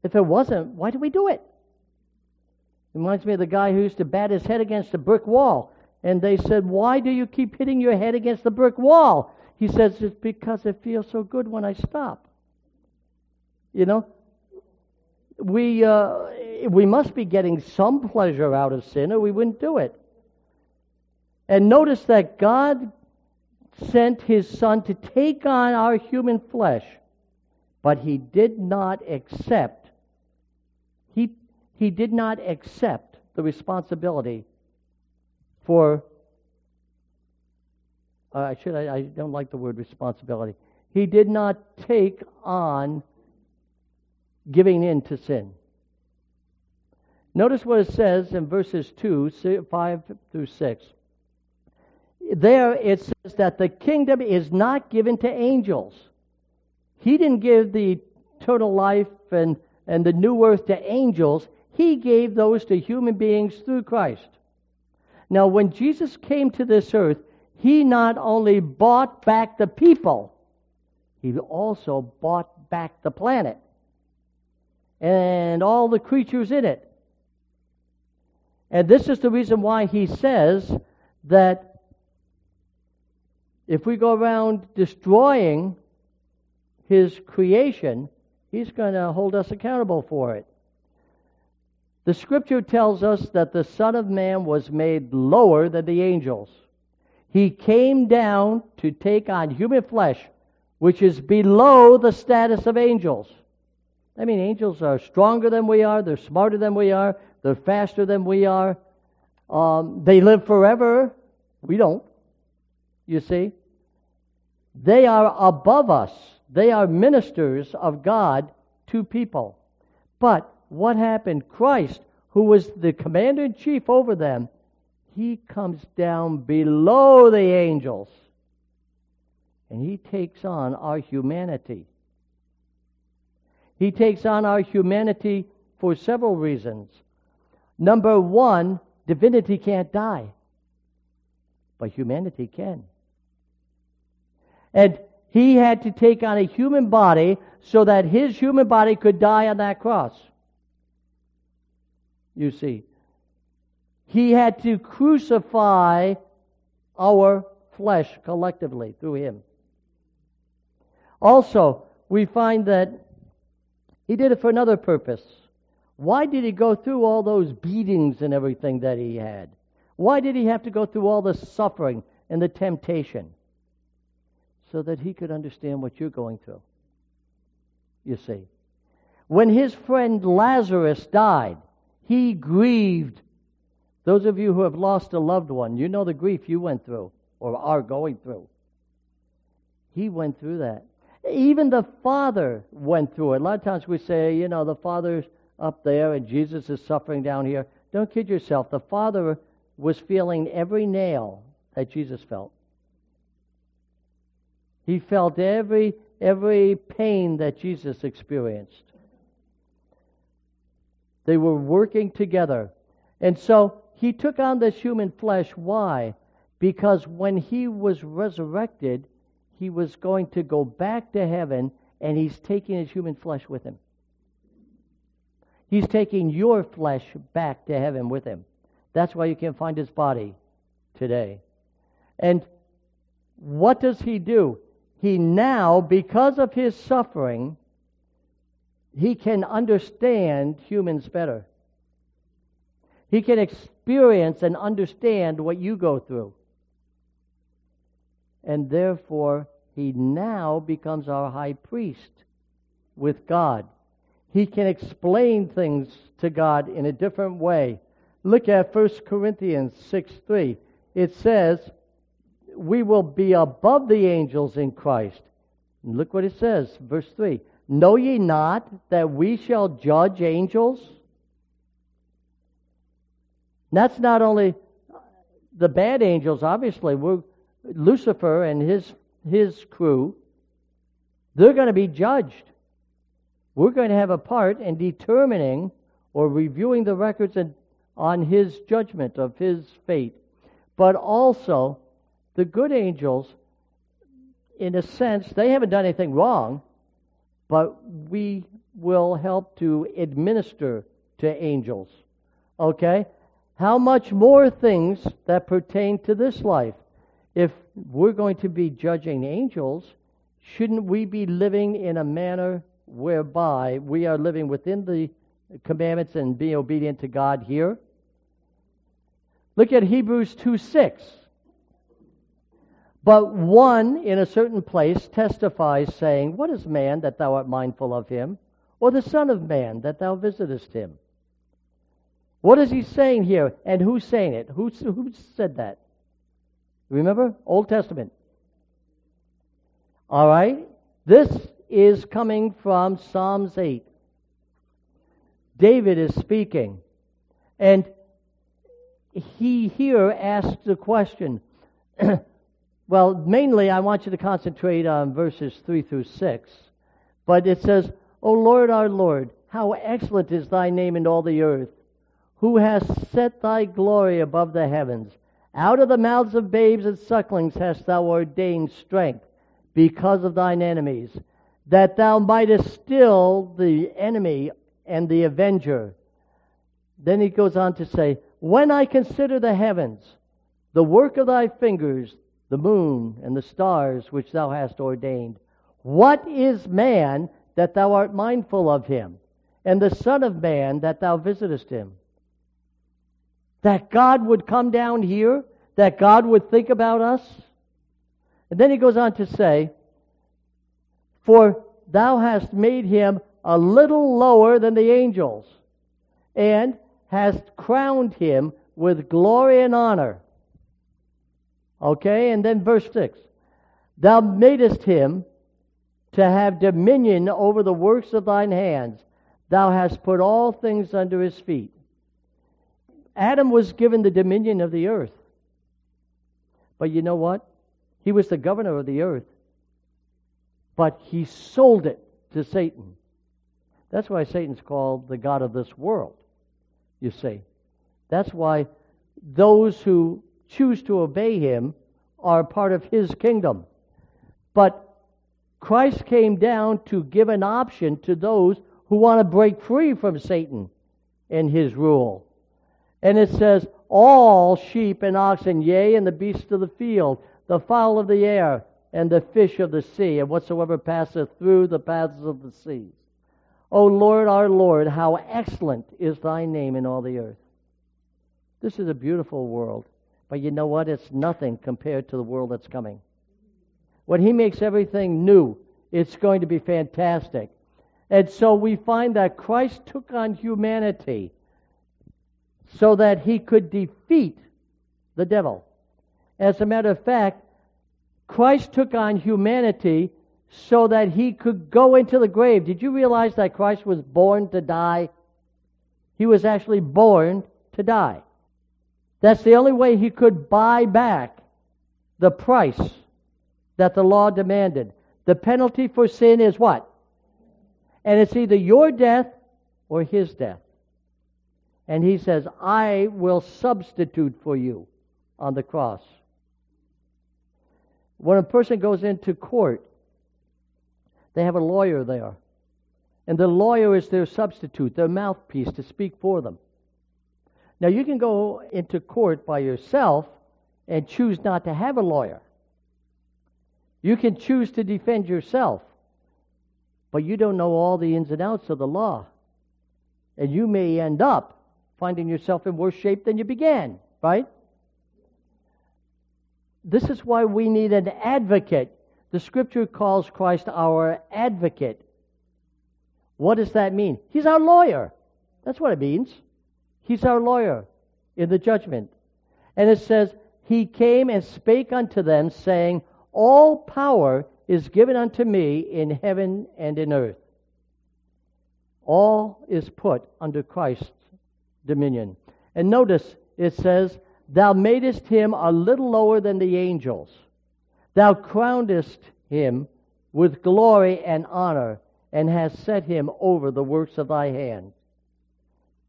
If it wasn't, why do we do it? Reminds me of the guy who used to bat his head against a brick wall. And they said, Why do you keep hitting your head against the brick wall? He says, It's because it feels so good when I stop. You know? We, uh, we must be getting some pleasure out of sin or we wouldn't do it. And notice that God sent his Son to take on our human flesh, but he did not accept he did not accept the responsibility for, uh, should I, I don't like the word responsibility. He did not take on giving in to sin. Notice what it says in verses 2, 5 through 6. There it says that the kingdom is not given to angels. He didn't give the eternal life and and the new earth to angels, he gave those to human beings through Christ. Now, when Jesus came to this earth, he not only bought back the people, he also bought back the planet and all the creatures in it. And this is the reason why he says that if we go around destroying his creation, he's going to hold us accountable for it. The scripture tells us that the Son of Man was made lower than the angels. He came down to take on human flesh, which is below the status of angels. I mean, angels are stronger than we are, they're smarter than we are, they're faster than we are. Um, they live forever. We don't. You see? They are above us. They are ministers of God to people. But what happened? Christ, who was the commander in chief over them, he comes down below the angels and he takes on our humanity. He takes on our humanity for several reasons. Number one, divinity can't die, but humanity can. And he had to take on a human body so that his human body could die on that cross. You see, he had to crucify our flesh collectively through him. Also, we find that he did it for another purpose. Why did he go through all those beatings and everything that he had? Why did he have to go through all the suffering and the temptation? So that he could understand what you're going through. You see. When his friend Lazarus died, he grieved those of you who have lost a loved one, you know the grief you went through or are going through. He went through that. Even the Father went through it. A lot of times we say, you know, the Father's up there and Jesus is suffering down here. Don't kid yourself. The Father was feeling every nail that Jesus felt. He felt every every pain that Jesus experienced. They were working together. And so he took on this human flesh. Why? Because when he was resurrected, he was going to go back to heaven and he's taking his human flesh with him. He's taking your flesh back to heaven with him. That's why you can't find his body today. And what does he do? He now, because of his suffering, he can understand humans better. He can experience and understand what you go through. And therefore, he now becomes our high priest with God. He can explain things to God in a different way. Look at 1 Corinthians 6 3. It says, We will be above the angels in Christ. Look what it says, verse 3. Know ye not that we shall judge angels? that's not only the bad angels, obviously. We're, Lucifer and his, his crew, they're going to be judged. We're going to have a part in determining or reviewing the records and, on his judgment of his fate. But also, the good angels, in a sense, they haven't done anything wrong, but we will help to administer to angels. Okay? how much more things that pertain to this life? If we're going to be judging angels, shouldn't we be living in a manner whereby we are living within the commandments and being obedient to God here? Look at Hebrews 2 6. But one in a certain place testifies, saying, What is man that thou art mindful of him? Or the Son of Man that thou visitest him? What is he saying here? And who's saying it? Who, who said that? Remember? Old Testament. All right? This is coming from Psalms 8. David is speaking. And he here asks the question. well, mainly I want you to concentrate on verses 3 through 6. But it says, O Lord our Lord, how excellent is thy name in all the earth who hast set thy glory above the heavens. Out of the mouths of babes and sucklings hast thou ordained strength because of thine enemies, that thou mightest still the enemy and the avenger. Then he goes on to say, When I consider the heavens, the work of thy fingers, the moon and the stars which thou hast ordained, what is man that thou art mindful of him, and the Son of Man that thou visitest him? That God would come down here, that God would think about us. And then he goes on to say, For thou hast made him a little lower than the angels, and hast crowned him with glory and honor. Okay, and then verse 6 Thou madest him to have dominion over the works of thine hands. Thou hast put all things under his feet. Adam was given the dominion of the earth. But you know what? He was the governor of the earth. But he sold it to Satan. That's why Satan's called the God of this world, you see. That's why those who choose to obey him are part of his kingdom. But Christ came down to give an option to those who want to break free from Satan and his rule. And it says, All sheep and oxen, yea, and the beasts of the field, the fowl of the air, and the fish of the sea, and whatsoever passeth through the paths of the seas. O Lord, our Lord, how excellent is thy name in all the earth. This is a beautiful world. But you know what? It's nothing compared to the world that's coming. When He makes everything new, it's going to be fantastic. And so we find that Christ took on humanity so that He could defeat the devil. As a matter of fact, Christ took on humanity so that he could go into the grave. Did you realize that Christ was born to die? He was actually born to die. That's the only way he could buy back the price that the law demanded. The penalty for sin is what? And it's either your death or his death. And he says, I will substitute for you on the cross. When a person goes into court, they have a lawyer there. And the lawyer is their substitute, their mouthpiece to speak for them. Now, you can go into court by yourself and choose not to have a lawyer. You can choose to defend yourself, but you don't know all the ins and outs of the law. And you may end up finding yourself in worse shape than you began, right? This is why we need an advocate. The scripture calls Christ our advocate. What does that mean? He's our lawyer. That's what it means. He's our lawyer in the judgment. And it says, He came and spake unto them, saying, All power is given unto me in heaven and in earth. All is put under Christ's dominion. And notice it says, Thou madest him a little lower than the angels. Thou crownedest him with glory and honor, and hast set him over the works of thy hand.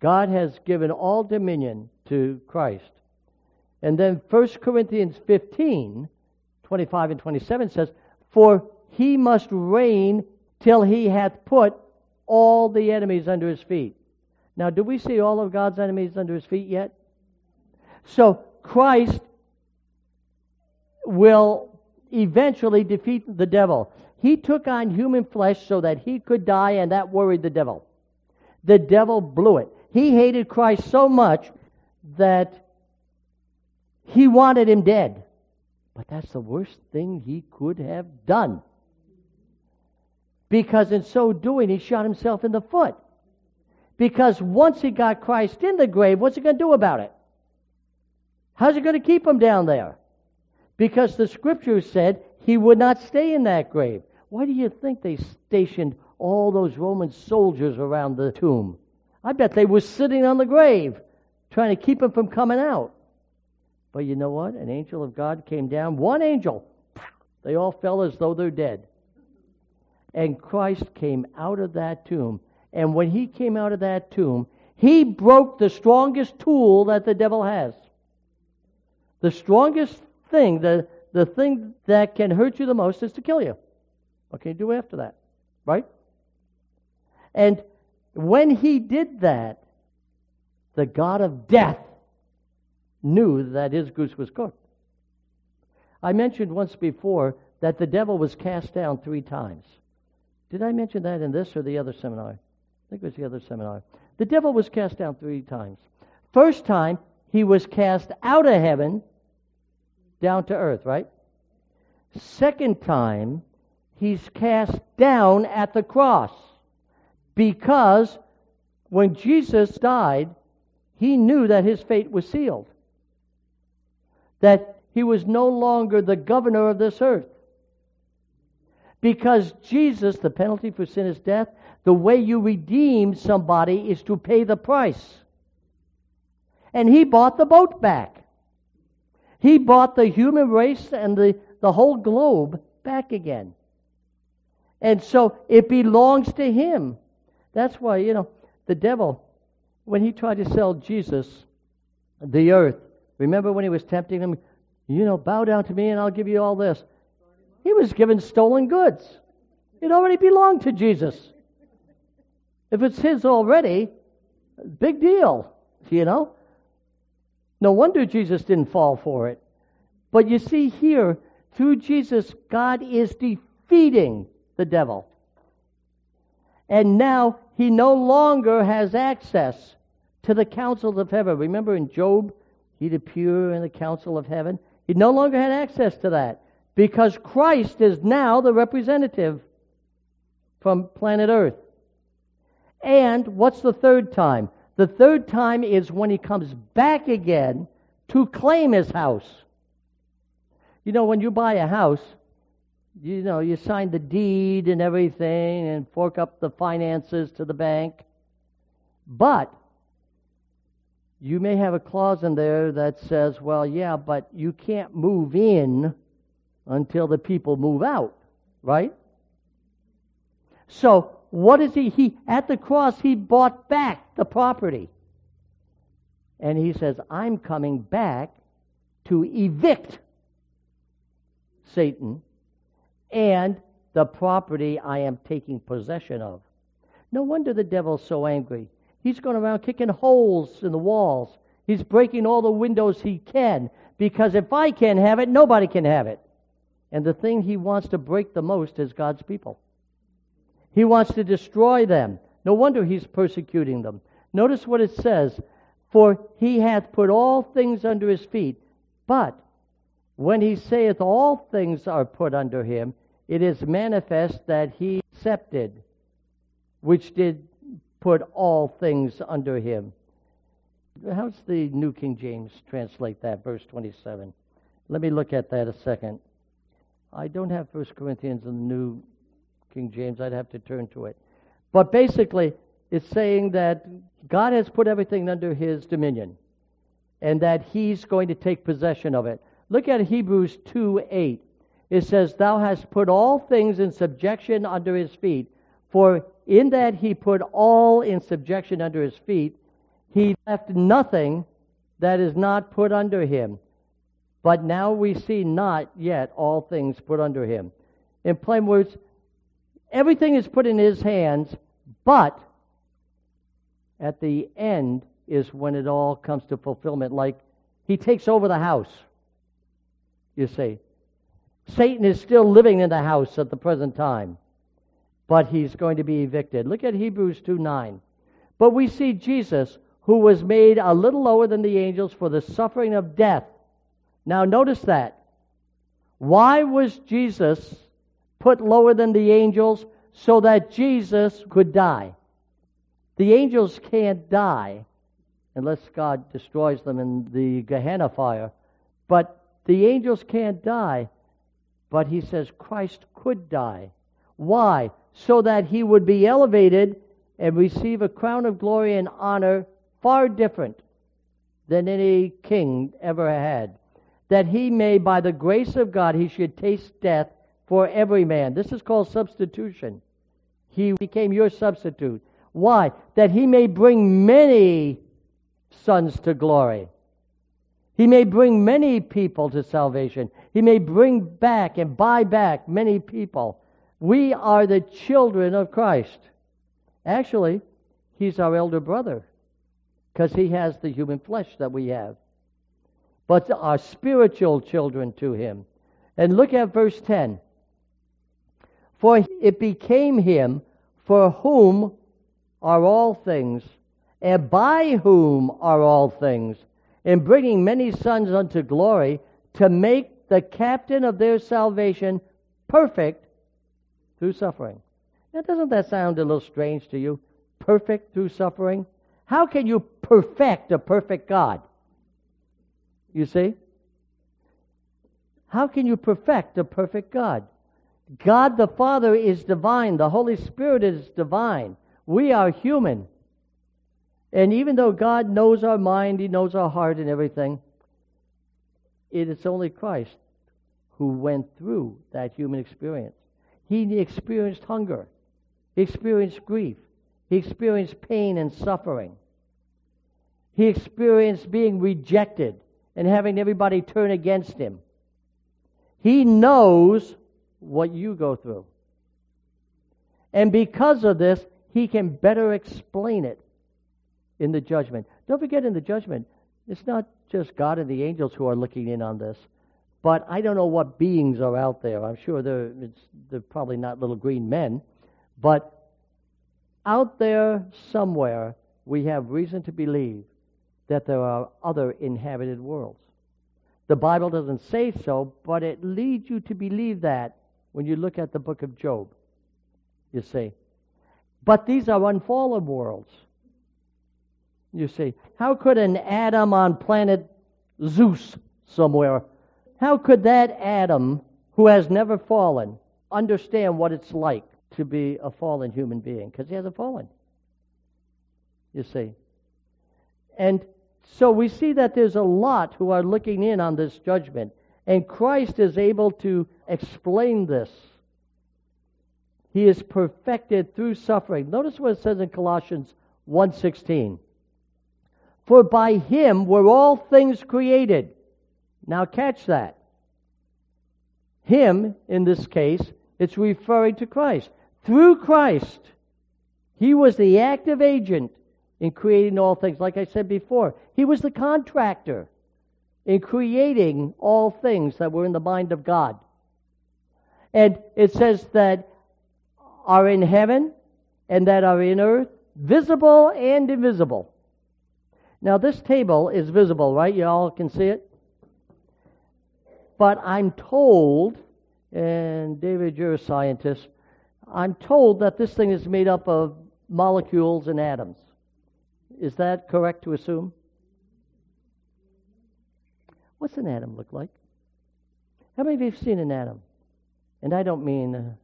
God has given all dominion to Christ. And then 1 Corinthians 15, 25 and 27 says, For he must reign till he hath put all the enemies under his feet. Now, do we see all of God's enemies under his feet yet? So, Christ will eventually defeat the devil. He took on human flesh so that he could die, and that worried the devil. The devil blew it. He hated Christ so much that he wanted him dead. But that's the worst thing he could have done. Because in so doing, he shot himself in the foot. Because once he got Christ in the grave, what's he going to do about it? How's he going to keep him down there? Because the scriptures said he would not stay in that grave. Why do you think they stationed all those Roman soldiers around the tomb? I bet they were sitting on the grave trying to keep him from coming out. But you know what? An angel of God came down. One angel. They all fell as though they're dead. And Christ came out of that tomb. And when he came out of that tomb, he broke the strongest tool that the devil has. The strongest thing, the, the thing that can hurt you the most is to kill you. What can you do after that? Right? And when he did that, the God of death knew that his goose was cooked. I mentioned once before that the devil was cast down three times. Did I mention that in this or the other seminar? I think it was the other seminar. The devil was cast down three times. First time, he was cast out of heaven down to earth, right? Second time, he's cast down at the cross because when Jesus died, he knew that his fate was sealed, that he was no longer the governor of this earth. Because Jesus, the penalty for sin is death, the way you redeem somebody is to pay the price. And he bought the boat back. He bought the human race and the, the whole globe back again. And so it belongs to him. That's why, you know, the devil, when he tried to sell Jesus the earth, remember when he was tempting him, you know, bow down to me and I'll give you all this. He was given stolen goods. It already belonged to Jesus. If it's his already, big deal, you know. No wonder Jesus didn't fall for it. But you see here, through Jesus, God is defeating the devil. And now he no longer has access to the councils of heaven. Remember in Job, he'd appear in the council of heaven. He no longer had access to that because Christ is now the representative from planet Earth. And what's the third time? The third time is when he comes back again to claim his house. You know, when you buy a house, you know, you sign the deed and everything and fork up the finances to the bank. But you may have a clause in there that says, well, yeah, but you can't move in until the people move out, right? So, what is he? He at the cross he bought back the property. And he says, I'm coming back to evict Satan and the property I am taking possession of. No wonder the devil's so angry. He's going around kicking holes in the walls. He's breaking all the windows he can because if I can't have it, nobody can have it. And the thing he wants to break the most is God's people. He wants to destroy them. No wonder he's persecuting them. Notice what it says For he hath put all things under his feet. But when he saith all things are put under him, it is manifest that he accepted, which did put all things under him. How's the New King James translate that, verse 27? Let me look at that a second. I don't have 1 Corinthians in the New King James. I'd have to turn to it. But basically, it's saying that God has put everything under his dominion and that he's going to take possession of it. Look at Hebrews 2 8. It says, Thou hast put all things in subjection under his feet. For in that he put all in subjection under his feet, he left nothing that is not put under him. But now we see not yet all things put under him. In plain words, everything is put in his hands, but at the end is when it all comes to fulfillment. Like he takes over the house, you see. Satan is still living in the house at the present time but he's going to be evicted. Look at Hebrews 2 9. But we see Jesus, who was made a little lower than the angels for the suffering of death. Now, notice that. Why was Jesus put lower than the angels? So that Jesus could die. The angels can't die unless God destroys them in the Gehenna fire. But the angels can't die. But he says Christ could die. Why? so that he would be elevated and receive a crown of glory and honor far different than any king ever had. That he may, by the grace of God, he should taste death for every man. This is called substitution. He became your substitute. Why? That he may bring many sons to glory. He may bring many people to salvation. He may bring back and buy back many people. We are the children of Christ. Actually, he's our elder brother because he has the human flesh that we have. but are spiritual children to him. And look at verse 10. For it became him for whom are all things, and by whom are all things, in bringing many sons unto glory, to make the captain of their salvation perfect through suffering. Now, doesn't that sound a little strange to you? Perfect through suffering? How can you perfect a perfect God? You see? How can you perfect a perfect God? God the Father is divine. The Holy Spirit is divine. We are human. And even though God knows our mind, He knows our heart and everything, it is only Christ who went through that human experience. He experienced hunger. He experienced grief. He experienced pain and suffering. He experienced being rejected and having everybody turn against him. He knows what you go through. And because of this, he can better explain it in the judgment. Don't forget, in the judgment, it's not just God and the angels who are looking in on this, but I don't know what beings are out there. I'm sure they're, they're probably not little green men, but out there somewhere, we have reason to believe that there are other inhabited worlds. The Bible doesn't say so, but it leads you to believe that when you look at the book of Job. You see. But these are unfallen worlds. You see. How could an Adam on planet Zeus somewhere, how could that Adam, who has never fallen, understand what it's like to be a fallen human being? Because he hasn't fallen. You see. And so we see that there's a lot who are looking in on this judgment. And Christ is able to explain this. He is perfected through suffering. Notice what it says in Colossians 1:16. For by him were all things created. Now catch that. Him, in this case, it's referring to Christ. Through Christ, he was the active agent in creating all things. Like I said before, he was the contractor in creating all things that were in the mind of God. And it says that are in heaven and that are in earth, visible and invisible. Now, this table is visible, right? You all can see it? But I'm told, and David, you're a scientist, I'm told that this thing is made up of molecules and atoms. Is that correct to assume? What's an atom look like? How many of you have seen an atom? And I don't mean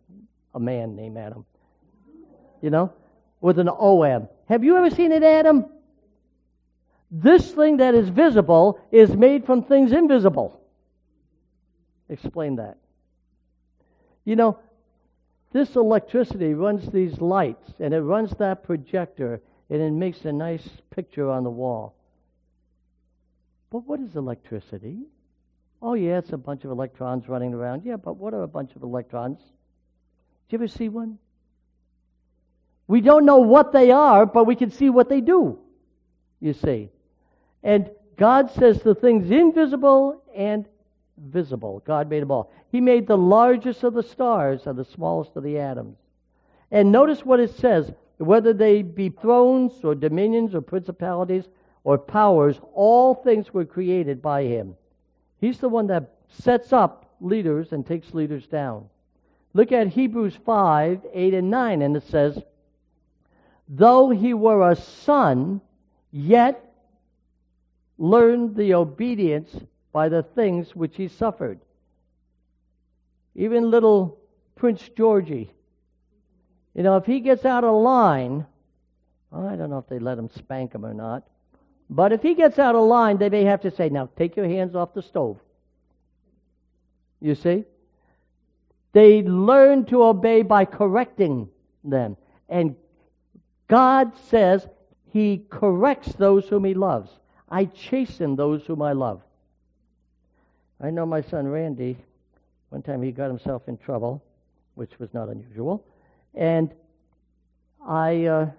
a, man named Adam. You know, with an OM. Have you ever seen an atom? This thing that is visible is made from things invisible. Explain that. You know, this electricity runs these lights and it runs that projector and it makes a nice picture on the wall. But what is electricity? Oh, yeah, it's a bunch of electrons running around. Yeah, but what are a bunch of electrons? Do you ever see one? We don't know what they are, but we can see what they do, you see. And God says the things invisible and visible. God made them all. He made the largest of the stars and the smallest of the atoms. And notice what it says whether they be thrones or dominions or principalities or powers, all things were created by him. He's the one that sets up leaders and takes leaders down. Look at Hebrews 5 8 and 9, and it says, Though he were a son, yet learned the obedience by the things which he suffered. Even little Prince Georgie you know, if he gets out of line, I don't know if they let him spank him or not, but if he gets out of line, they may have to say, now take your hands off the stove. You see? They learn to obey by correcting them. And God says he corrects those whom he loves. I chasten those whom I love. I know my son Randy, one time he got himself in trouble, which was not unusual. And I, uh,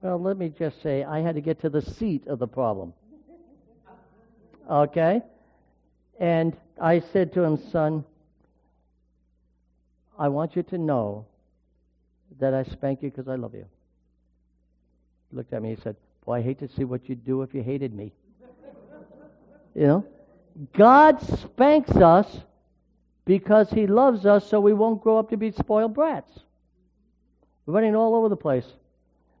well, let me just say, I had to get to the seat of the problem. Okay? And I said to him, Son, I want you to know that I spank you because I love you. He looked at me and said, Boy, I hate to see what you'd do if you hated me. you know? God spanks us because He loves us so we won't grow up to be spoiled brats. We're running all over the place.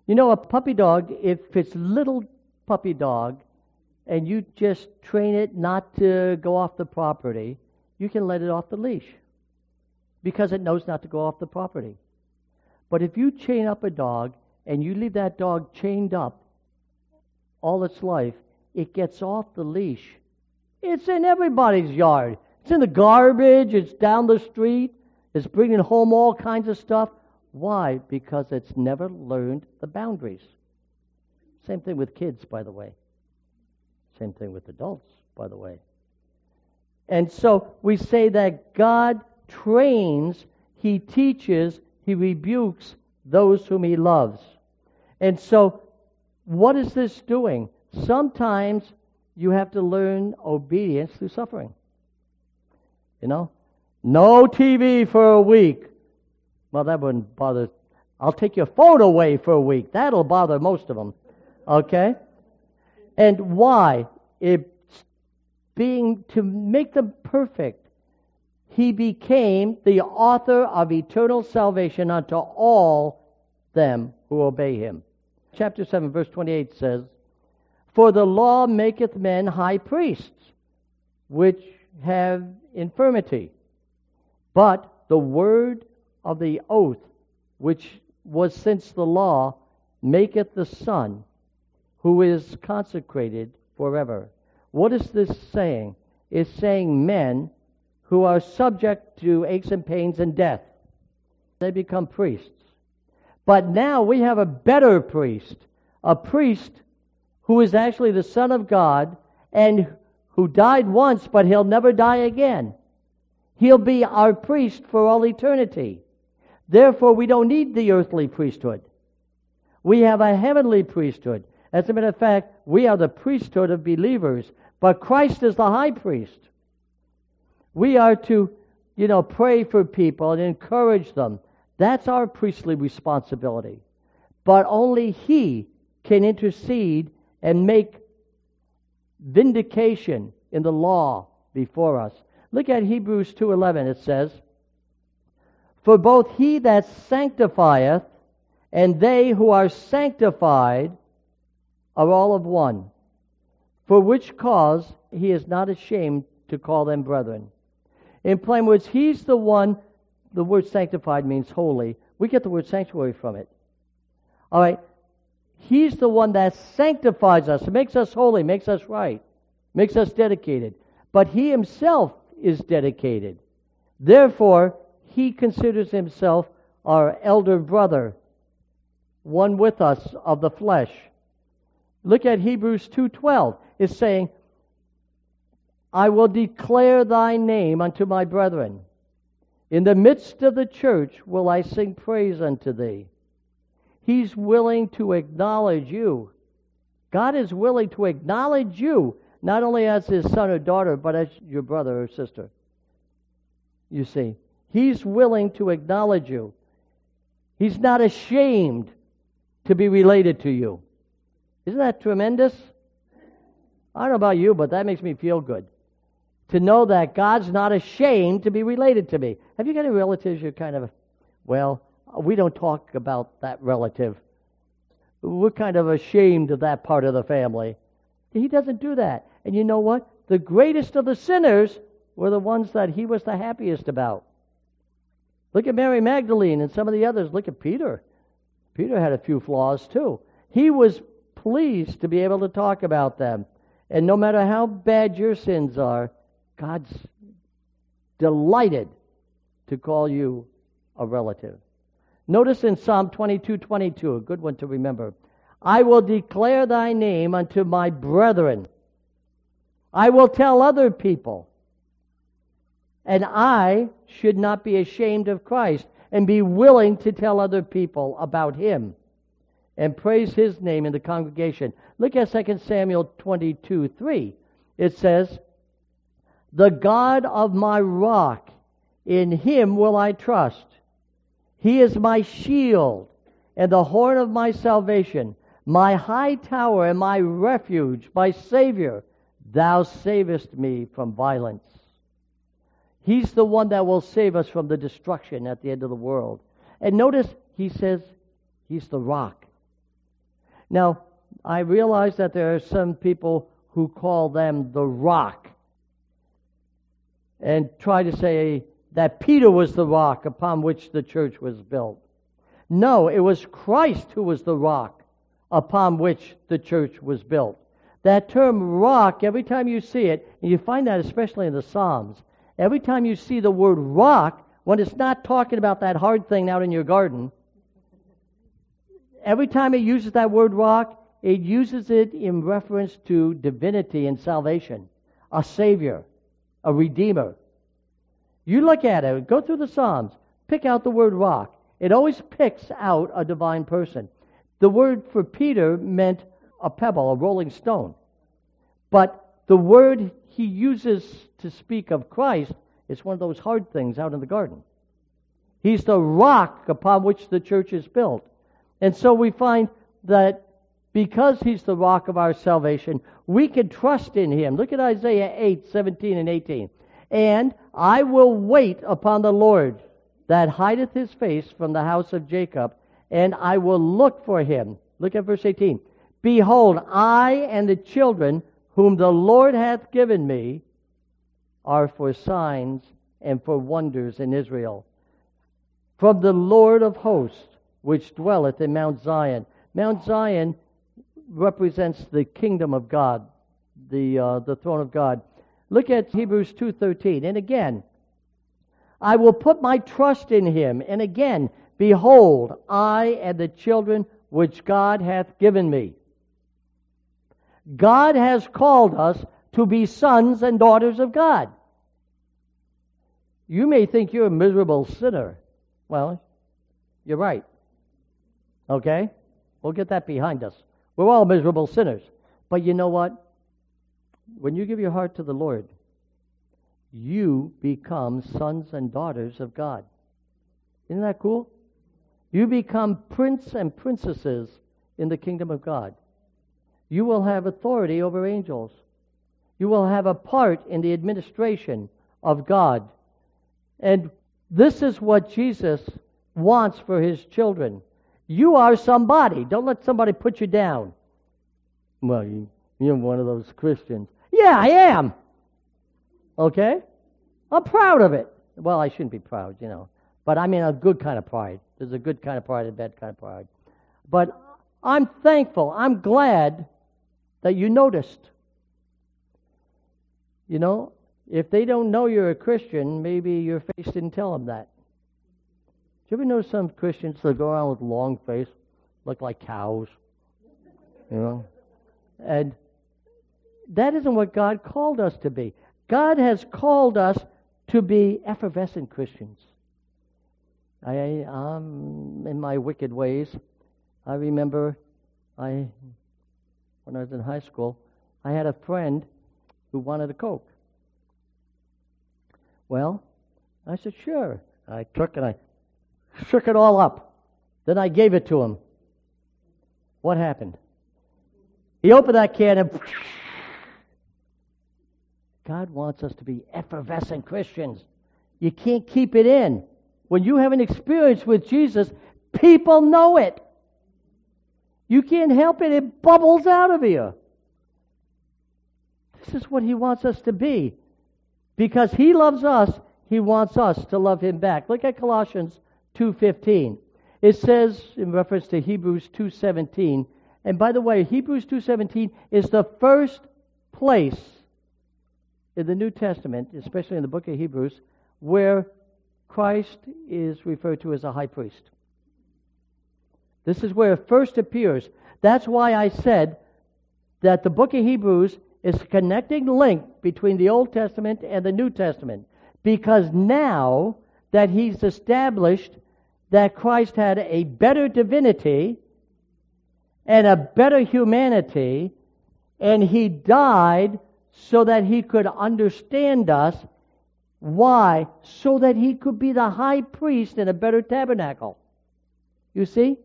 You know, a puppy dog, if it's little puppy dog, and you just train it not to go off the property, you can let it off the leash because it knows not to go off the property. But if you chain up a dog and you leave that dog chained up all its life, it gets off the leash. It's in everybody's yard. It's in the garbage, it's down the street, it's bringing home all kinds of stuff. Why? Because it's never learned the boundaries. Same thing with kids, by the way. Same thing with adults, by the way. And so we say that God trains, He teaches, He rebukes those whom He loves. And so, what is this doing? Sometimes you have to learn obedience through suffering. You know? No TV for a week. Well, that wouldn't bother. I'll take your phone away for a week. That'll bother most of them. Okay? And why? It's being to make them perfect. He became the author of eternal salvation unto all them who obey him. Chapter 7, verse 28 says, For the law maketh men high priests, which have infirmity. But the word of the oath, which was since the law, maketh the Son, who is consecrated forever. What is this saying? It's saying men who are subject to aches and pains and death. They become priests. But now we have a better priest, a priest who is actually the Son of God and who died once, but he'll never die again. He'll be our priest for all eternity. Therefore, we don't need the earthly priesthood. We have a heavenly priesthood. As a matter of fact, we are the priesthood of believers, but Christ is the high priest. We are to, you know, pray for people and encourage them. That's our priestly responsibility. But only He can intercede and make vindication in the law before us. Look at Hebrews 2:11 it says, "For both he that sanctifieth and they who are sanctified are all of one, for which cause he is not ashamed to call them brethren." In plain words, he's the one the word sanctified means holy. We get the word sanctuary from it. All right. He's the one that sanctifies us, makes us holy, makes us right, makes us dedicated. But he himself is dedicated. Therefore, he considers himself our elder brother, one with us of the flesh. Look at Hebrews 2:12. It's saying, "I will declare thy name unto my brethren. In the midst of the church will I sing praise unto thee." He's willing to acknowledge you. God is willing to acknowledge you not only as his son or daughter, but as your brother or sister. You see, he's willing to acknowledge you. He's not ashamed to be related to you. Isn't that tremendous? I don't know about you, but that makes me feel good. To know that God's not ashamed to be related to me. Have you got any relatives you're kind of, well, we don't talk about that relative. We're kind of ashamed of that part of the family. He doesn't do that. And you know what? The greatest of the sinners were the ones that he was the happiest about. Look at Mary Magdalene and some of the others. Look at Peter. Peter had a few flaws too. He was pleased to be able to talk about them. And no matter how bad your sins are, God's delighted to call you a relative. Notice in Psalm 22 22, a good one to remember. I will declare thy name unto my brethren. I will tell other people. And I should not be ashamed of Christ and be willing to tell other people about him and praise his name in the congregation. Look at 2 Samuel 22 3. It says, The God of my rock, in him will I trust. He is my shield and the horn of my salvation, my high tower and my refuge, my Savior. Thou savest me from violence. He's the one that will save us from the destruction at the end of the world. And notice he says he's the rock. Now, I realize that there are some people who call them the rock and try to say that Peter was the rock upon which the church was built. No, it was Christ who was the rock upon which the church was built. That term rock, every time you see it, and you find that especially in the Psalms, every time you see the word rock, when it's not talking about that hard thing out in your garden, every time it uses that word rock, it uses it in reference to divinity and salvation, a Savior, a Redeemer. You look at it, go through the Psalms, pick out the word rock. It always picks out a divine person. The word for Peter meant a pebble, a rolling stone. But the word he uses to speak of Christ is one of those hard things out in the garden. He's the rock upon which the church is built. And so we find that because he's the rock of our salvation, we can trust in him. Look at Isaiah 8, 17 and 18. And I will wait upon the Lord that hideth his face from the house of Jacob, and I will look for him. Look at verse 18. Behold, I and the children whom the Lord hath given me are for signs and for wonders in Israel. From the Lord of hosts, which dwelleth in Mount Zion. Mount Zion represents the kingdom of God, the, uh, the throne of God. Look at Hebrews 2.13. And again, I will put my trust in him. And again, behold, I and the children which God hath given me. God has called us to be sons and daughters of God. You may think you're a miserable sinner. Well, you're right. Okay? We'll get that behind us. We're all miserable sinners. But you know what? When you give your heart to the Lord, you become sons and daughters of God. Isn't that cool? You become prince and princesses in the kingdom of God. You will have authority over angels. You will have a part in the administration of God. And this is what Jesus wants for his children. You are somebody. Don't let somebody put you down. Well, you, you're one of those Christians. Yeah, I am. Okay? I'm proud of it. Well, I shouldn't be proud, you know. But I mean a good kind of pride. There's a good kind of pride and a bad kind of pride. But I'm thankful. I'm glad that you noticed. You know, if they don't know you're a Christian, maybe your face didn't tell them that. You ever know some Christians that go around with long face, look like cows? You know? And that isn't what God called us to be. God has called us to be effervescent Christians. I, am in my wicked ways. I remember I, when I was in high school, I had a friend who wanted a Coke. Well, I said, sure. I took and I shook it all up. Then I gave it to him. What happened? He opened that can and God wants us to be effervescent Christians. You can't keep it in. When you have an experience with Jesus, people know it. You can't help it. It bubbles out of you. This is what he wants us to be. Because he loves us, he wants us to love him back. Look at Colossians 2:15. It says in reference to Hebrews 2:17, and by the way, Hebrews 2:17 is the first place in the New Testament, especially in the book of Hebrews, where Christ is referred to as a high priest. This is where it first appears. That's why I said that the book of Hebrews is a connecting link between the Old Testament and the New Testament. Because now that he's established that Christ had a better divinity and a better humanity, and he died so that he could understand us. Why? So that he could be the high priest in a better tabernacle. You see?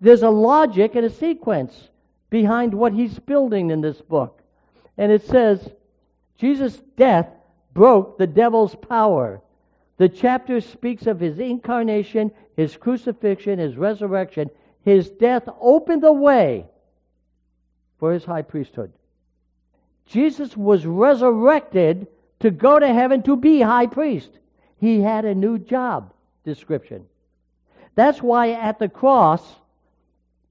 There's a logic and a sequence behind what he's building in this book. And it says, Jesus' death broke the devil's power. The chapter speaks of his incarnation, his crucifixion, his resurrection. His death opened the way for his high priesthood. Jesus was resurrected to go to heaven to be high priest. He had a new job description. That's why at the cross,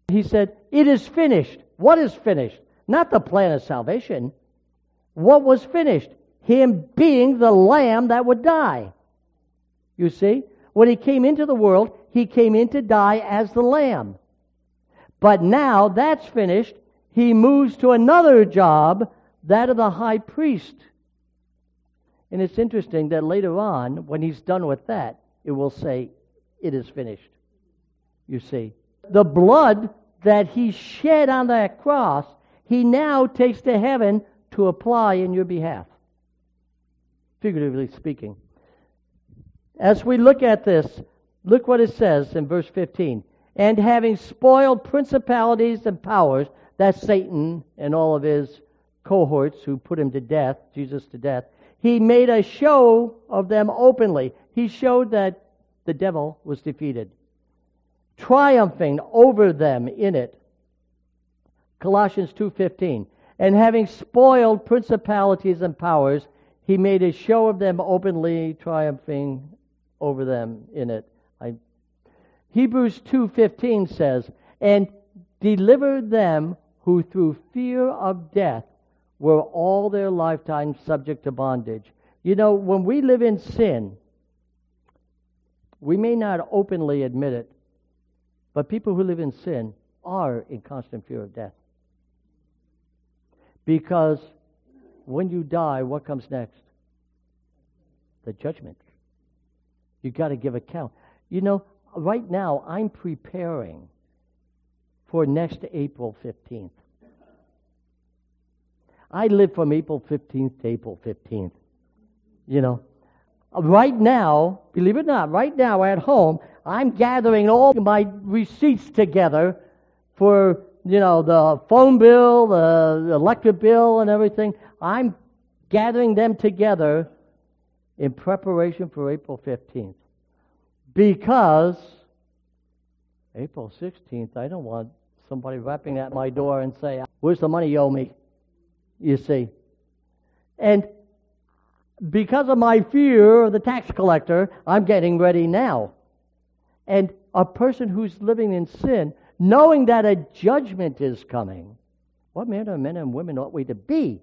he said, It is finished. What is finished? Not the plan of salvation. What was finished? Him being the lamb that would die. You see? When he came into the world, he came in to die as the lamb. But now that's finished. He moves to another job, that of the high priest. And it's interesting that later on, when he's done with that, it will say, It is finished. You see? The blood that he shed on that cross, he now takes to heaven to apply in your behalf. Figuratively speaking. As we look at this, look what it says in verse 15. And having spoiled principalities and powers, that's Satan and all of his cohorts who put him to death, Jesus to death, he made a show of them openly. He showed that the devil was defeated triumphing over them in it. Colossians 2:15. And having spoiled principalities and powers, he made a show of them openly, triumphing over them in it. I, Hebrews 2:15 says, "And delivered them who through fear of death were all their lifetime subject to bondage." You know, when we live in sin, we may not openly admit it, but people who live in sin are in constant fear of death. Because when you die, what comes next? The judgment. You've got to give account. You know, right now, I'm preparing for next April 15th. I live from April 15th to April 15th. You know, right now, believe it or not, right now at home, I'm gathering all my receipts together for, you know, the phone bill, the electric bill, and everything. I'm gathering them together in preparation for April 15th. Because April 16th, I don't want somebody rapping at my door and say, Where's the money you owe me? You see. And because of my fear of the tax collector, I'm getting ready now. And a person who's living in sin, knowing that a judgment is coming, what manner of men and women ought we to be?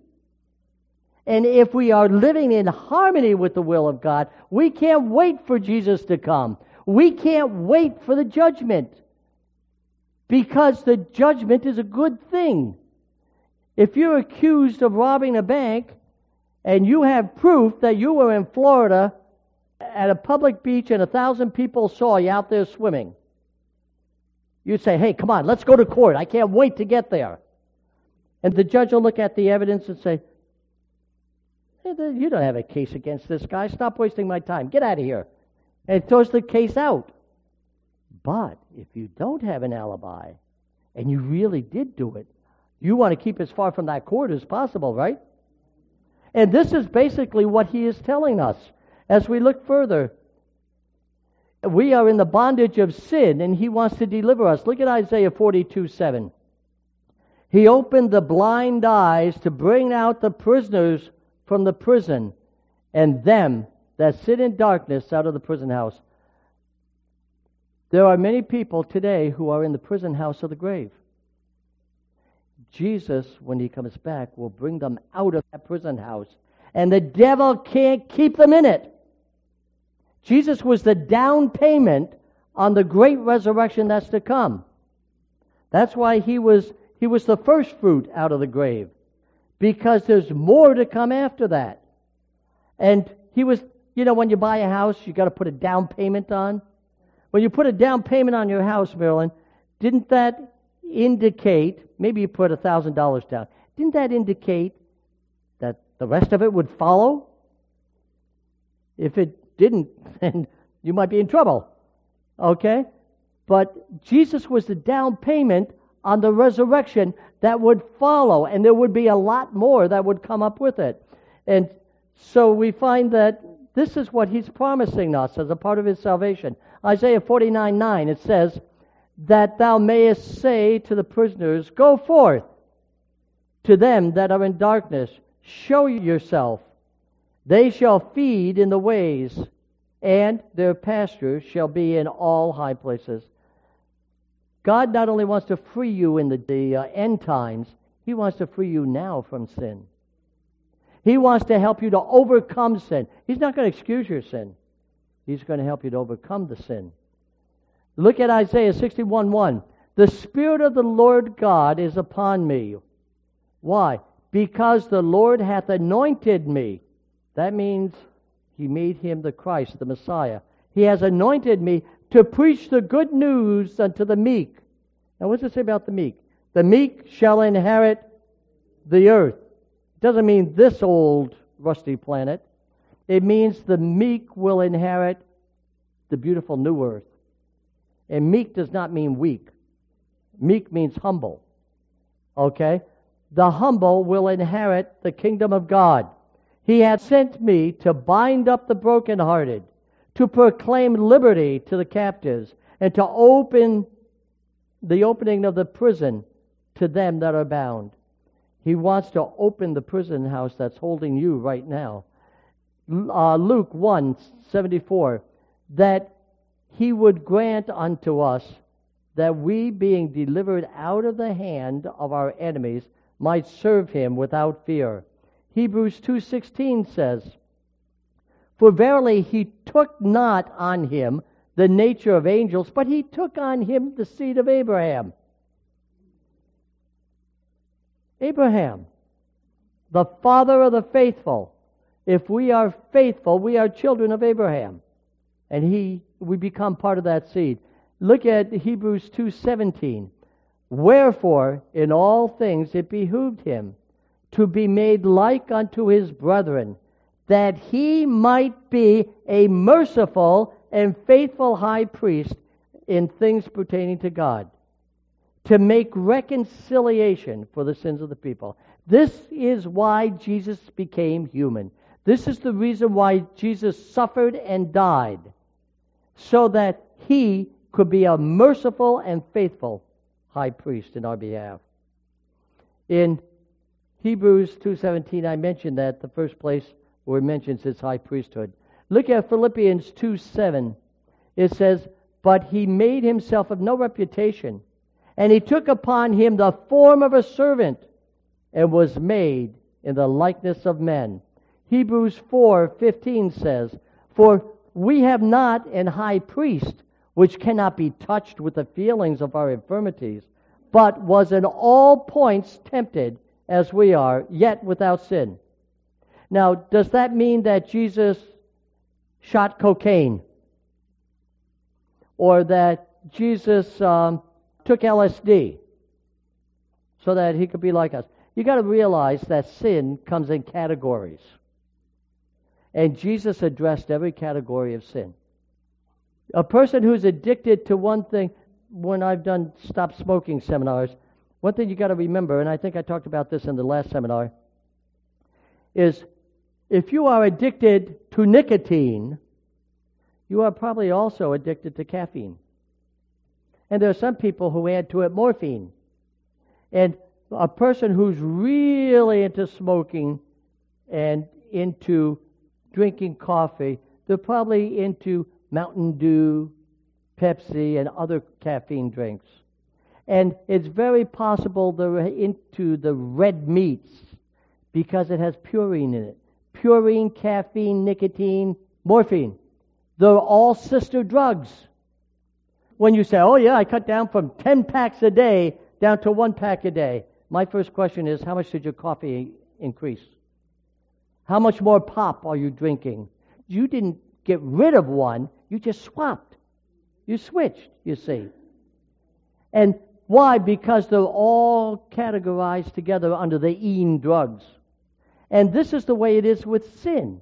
And if we are living in harmony with the will of God, we can't wait for Jesus to come. We can't wait for the judgment. Because the judgment is a good thing. If you're accused of robbing a bank and you have proof that you were in Florida at a public beach and a thousand people saw you out there swimming, you'd say, hey, come on, let's go to court. I can't wait to get there. And the judge will look at the evidence and say, you don't have a case against this guy. Stop wasting my time. Get out of here. And throws the case out. But if you don't have an alibi and you really did do it, you want to keep as far from that court as possible, right? And this is basically what he is telling us. As we look further, we are in the bondage of sin, and He wants to deliver us. Look at Isaiah 42 7. He opened the blind eyes to bring out the prisoners from the prison, and them that sit in darkness out of the prison house. There are many people today who are in the prison house of the grave. Jesus, when he comes back, will bring them out of that prison house, and the devil can't keep them in it. Jesus was the down payment on the great resurrection that's to come. That's why he was, he was the first fruit out of the grave. Because there's more to come after that. And he was, you know, when you buy a house, you got to put a down payment on. When you put a down payment on your house, Marilyn, didn't that indicate, maybe you put a $1,000 down, didn't that indicate that The rest of it would follow. If it didn't, then you might be in trouble. Okay? But Jesus was the down payment on the resurrection that would follow, and there would be a lot more that would come up with it. And so we find that this is what he's promising us as a part of his salvation. Isaiah 49 9, it says, That thou mayest say to the prisoners, Go forth. To them that are in darkness, show yourself. They shall feed in the ways, and their pastures shall be in all high places. God not only wants to free you in the, the uh, end times, He wants to free you now from sin. He wants to help you to overcome sin. He's not going to excuse your sin. He's going to help you to overcome the sin. Look at Isaiah 61 1. The Spirit of the Lord God is upon me. Why? Because the Lord hath anointed me. That means he made him the Christ, the Messiah. He has anointed me to preach the good news unto the meek. Now, what does it say about the meek? The meek shall inherit the earth. It doesn't mean this old rusty planet. It means the meek will inherit the beautiful new earth. And meek does not mean weak. Meek means humble. Okay? The humble will inherit the kingdom of God. He hath sent me to bind up the brokenhearted, to proclaim liberty to the captives, and to open the opening of the prison to them that are bound. He wants to open the prison house that's holding you right now. Uh, Luke 1 74, that he would grant unto us that we, being delivered out of the hand of our enemies, might serve him without fear. Hebrews 2:16 says, "For verily he took not on him the nature of angels, but he took on him the seed of Abraham." Abraham, the father of the faithful. If we are faithful, we are children of Abraham. And he we become part of that seed. Look at Hebrews 2:17. Wherefore in all things it behooved him to be made like unto his brethren, that he might be a merciful and faithful high priest in things pertaining to God, to make reconciliation for the sins of the people. This is why Jesus became human. This is the reason why Jesus suffered and died, so that he could be a merciful and faithful high priest in our behalf. In Hebrews 2:17 I mentioned that the first place where it mentions his high priesthood. Look at Philippians 2:7. It says, "But he made himself of no reputation, and he took upon him the form of a servant, and was made in the likeness of men." Hebrews 4:15 says, "For we have not an high priest which cannot be touched with the feelings of our infirmities, but was in all points tempted as we are, yet without sin. Now, does that mean that Jesus shot cocaine? Or that Jesus um, took LSD so that he could be like us? You got to realize that sin comes in categories. And Jesus addressed every category of sin. A person who's addicted to one thing, when I've done stop smoking seminars, one thing you got to remember, and I think I talked about this in the last seminar, is if you are addicted to nicotine, you are probably also addicted to caffeine. And there are some people who add to it morphine. And a person who's really into smoking and into drinking coffee, they're probably into Mountain Dew, Pepsi, and other caffeine drinks. And it's very possible they're into the red meats because it has purine in it. Purine, caffeine, nicotine, morphine. They're all sister drugs. When you say, oh yeah, I cut down from 10 packs a day down to one pack a day, my first question is, how much did your coffee increase? How much more pop are you drinking? You didn't get rid of one, you just swapped. You switched, you see. And why? Because they're all categorized together under the EEN drugs. And this is the way it is with sin.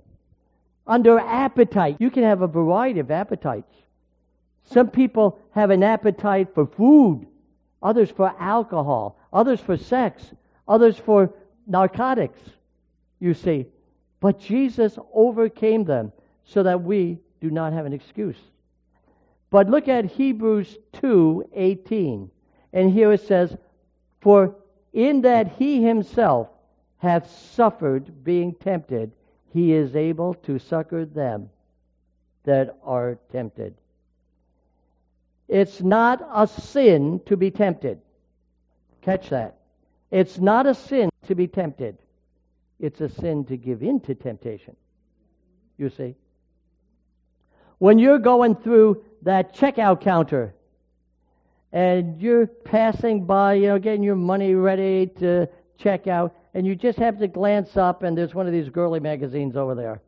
Under appetite, you can have a variety of appetites. Some people have an appetite for food, others for alcohol, others for sex, others for narcotics, you see. But Jesus overcame them so that we do not have an excuse. But look at Hebrews 2:18. And here it says, "For in that he himself hath suffered being tempted, he is able to succor them that are tempted." It's not a sin to be tempted. Catch that. It's not a sin to be tempted. It's a sin to give in to temptation. You see? When you're going through that checkout counter and you're passing by, you know, getting your money ready to check out, and you just have to glance up and there's one of these girly magazines over there.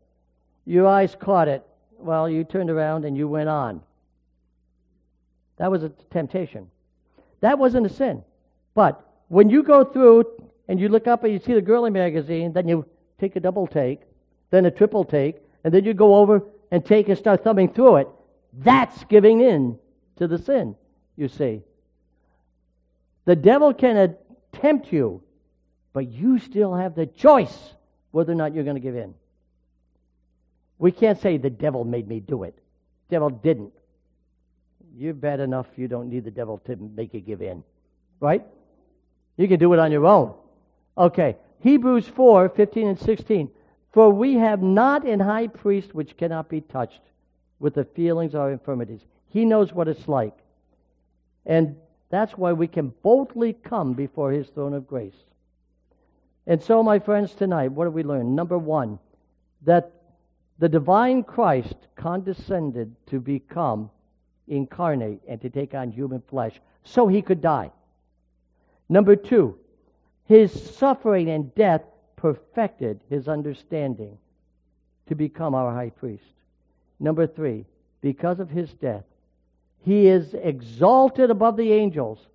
Your eyes caught it. Well, you turned around and you went on. That was a temptation. That wasn't a sin. But when you go through and you look up and you see the girly magazine, then you take a double take, then a triple take, and then you go over and take and start thumbing through it. That's giving in to the sin, you see. The devil can tempt you, but you still have the choice whether or not you're going to give in. We can't say the devil made me do it. The devil didn't. You're bad enough you don't need the devil to make you give in. Right? You can do it on your own. Okay. Hebrews 4 15 and 16. For we have not an high priest which cannot be touched with the feelings or infirmities. He knows what it's like. And that's why we can boldly come before his throne of grace. And so, my friends, tonight, what have we learned? Number one, that the divine Christ condescended to become incarnate and to take on human flesh so he could die. Number two, his suffering and death perfected his understanding to become our high priest. Number three, because of his death, he is exalted above the angels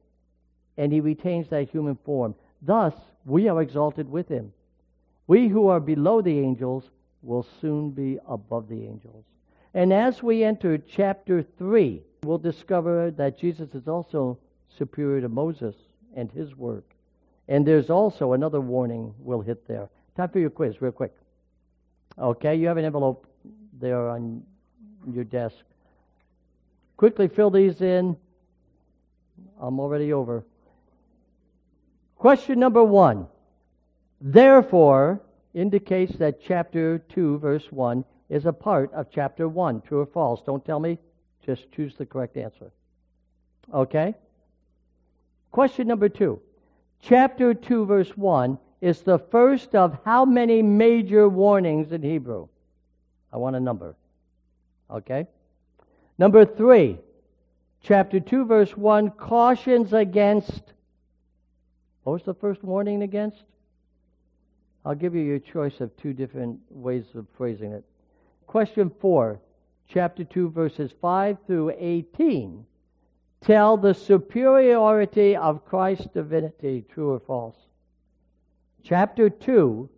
and he retains that human form. Thus, we are exalted with him. We who are below the angels will soon be above the angels. And as we enter chapter 3, we'll discover that Jesus is also superior to Moses and his work. And there's also another warning we'll hit there. Time for your quiz, real quick. Okay, you have an envelope there on your desk. Quickly fill these in. I'm already over. Question number one. Therefore indicates that chapter 2, verse 1 is a part of chapter 1. True or false? Don't tell me. Just choose the correct answer. Okay? Question number 2. Chapter 2, verse 1 is the first of how many major warnings in Hebrew? I want a number. Okay? Number 3. Chapter 2, verse 1 cautions against. What was the first warning against? I'll give you your choice of two different ways of phrasing it. Question 4, chapter 2, verses 5 through 18 tell the superiority of Christ's divinity, true or false. Chapter 2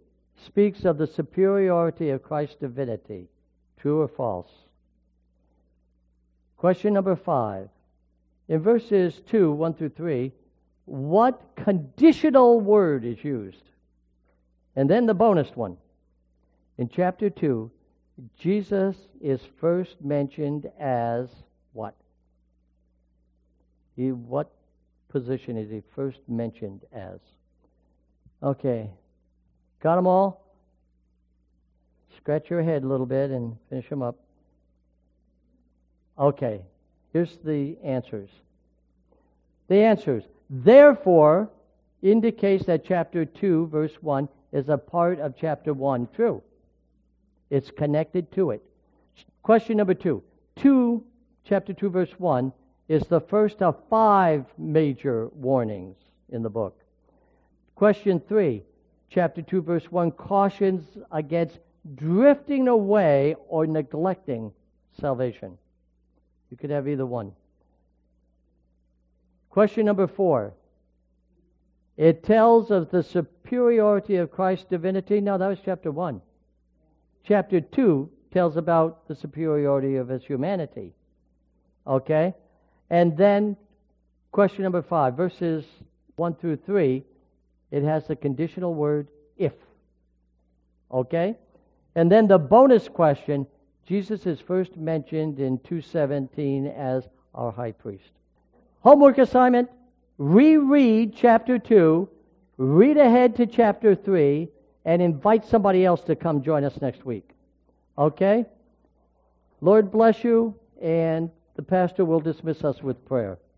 speaks of the superiority of Christ's divinity, true or false. Question number 5. In verses 2, 1 through 3, what conditional word is used? And then the bonus one. In chapter 2, Jesus is first mentioned as what? He, what position is he first mentioned as? Okay. Got them all? Scratch your head a little bit and finish them up. Okay. Here's the answers. The answers. Therefore indicates that chapter 2, verse 1, is a part of chapter 1. True. It's connected to it. Question number two. Two, chapter 2, verse 1, is the first of five major warnings in the book. Question 3, chapter 2, verse 1, cautions against drifting away or neglecting salvation. You could have either one. Question number 4. It tells of the superiority of Christ's divinity. No, that was chapter 1. Chapter 2 tells about the superiority of his humanity. Okay? And then, question number 5, verses 1 through 3, it has the conditional word if. Okay? And then the bonus question Jesus is first mentioned in 217 as our high priest. Homework assignment reread chapter 2, read ahead to chapter 3, and invite somebody else to come join us next week. Okay? Lord bless you, and the pastor will dismiss us with prayer.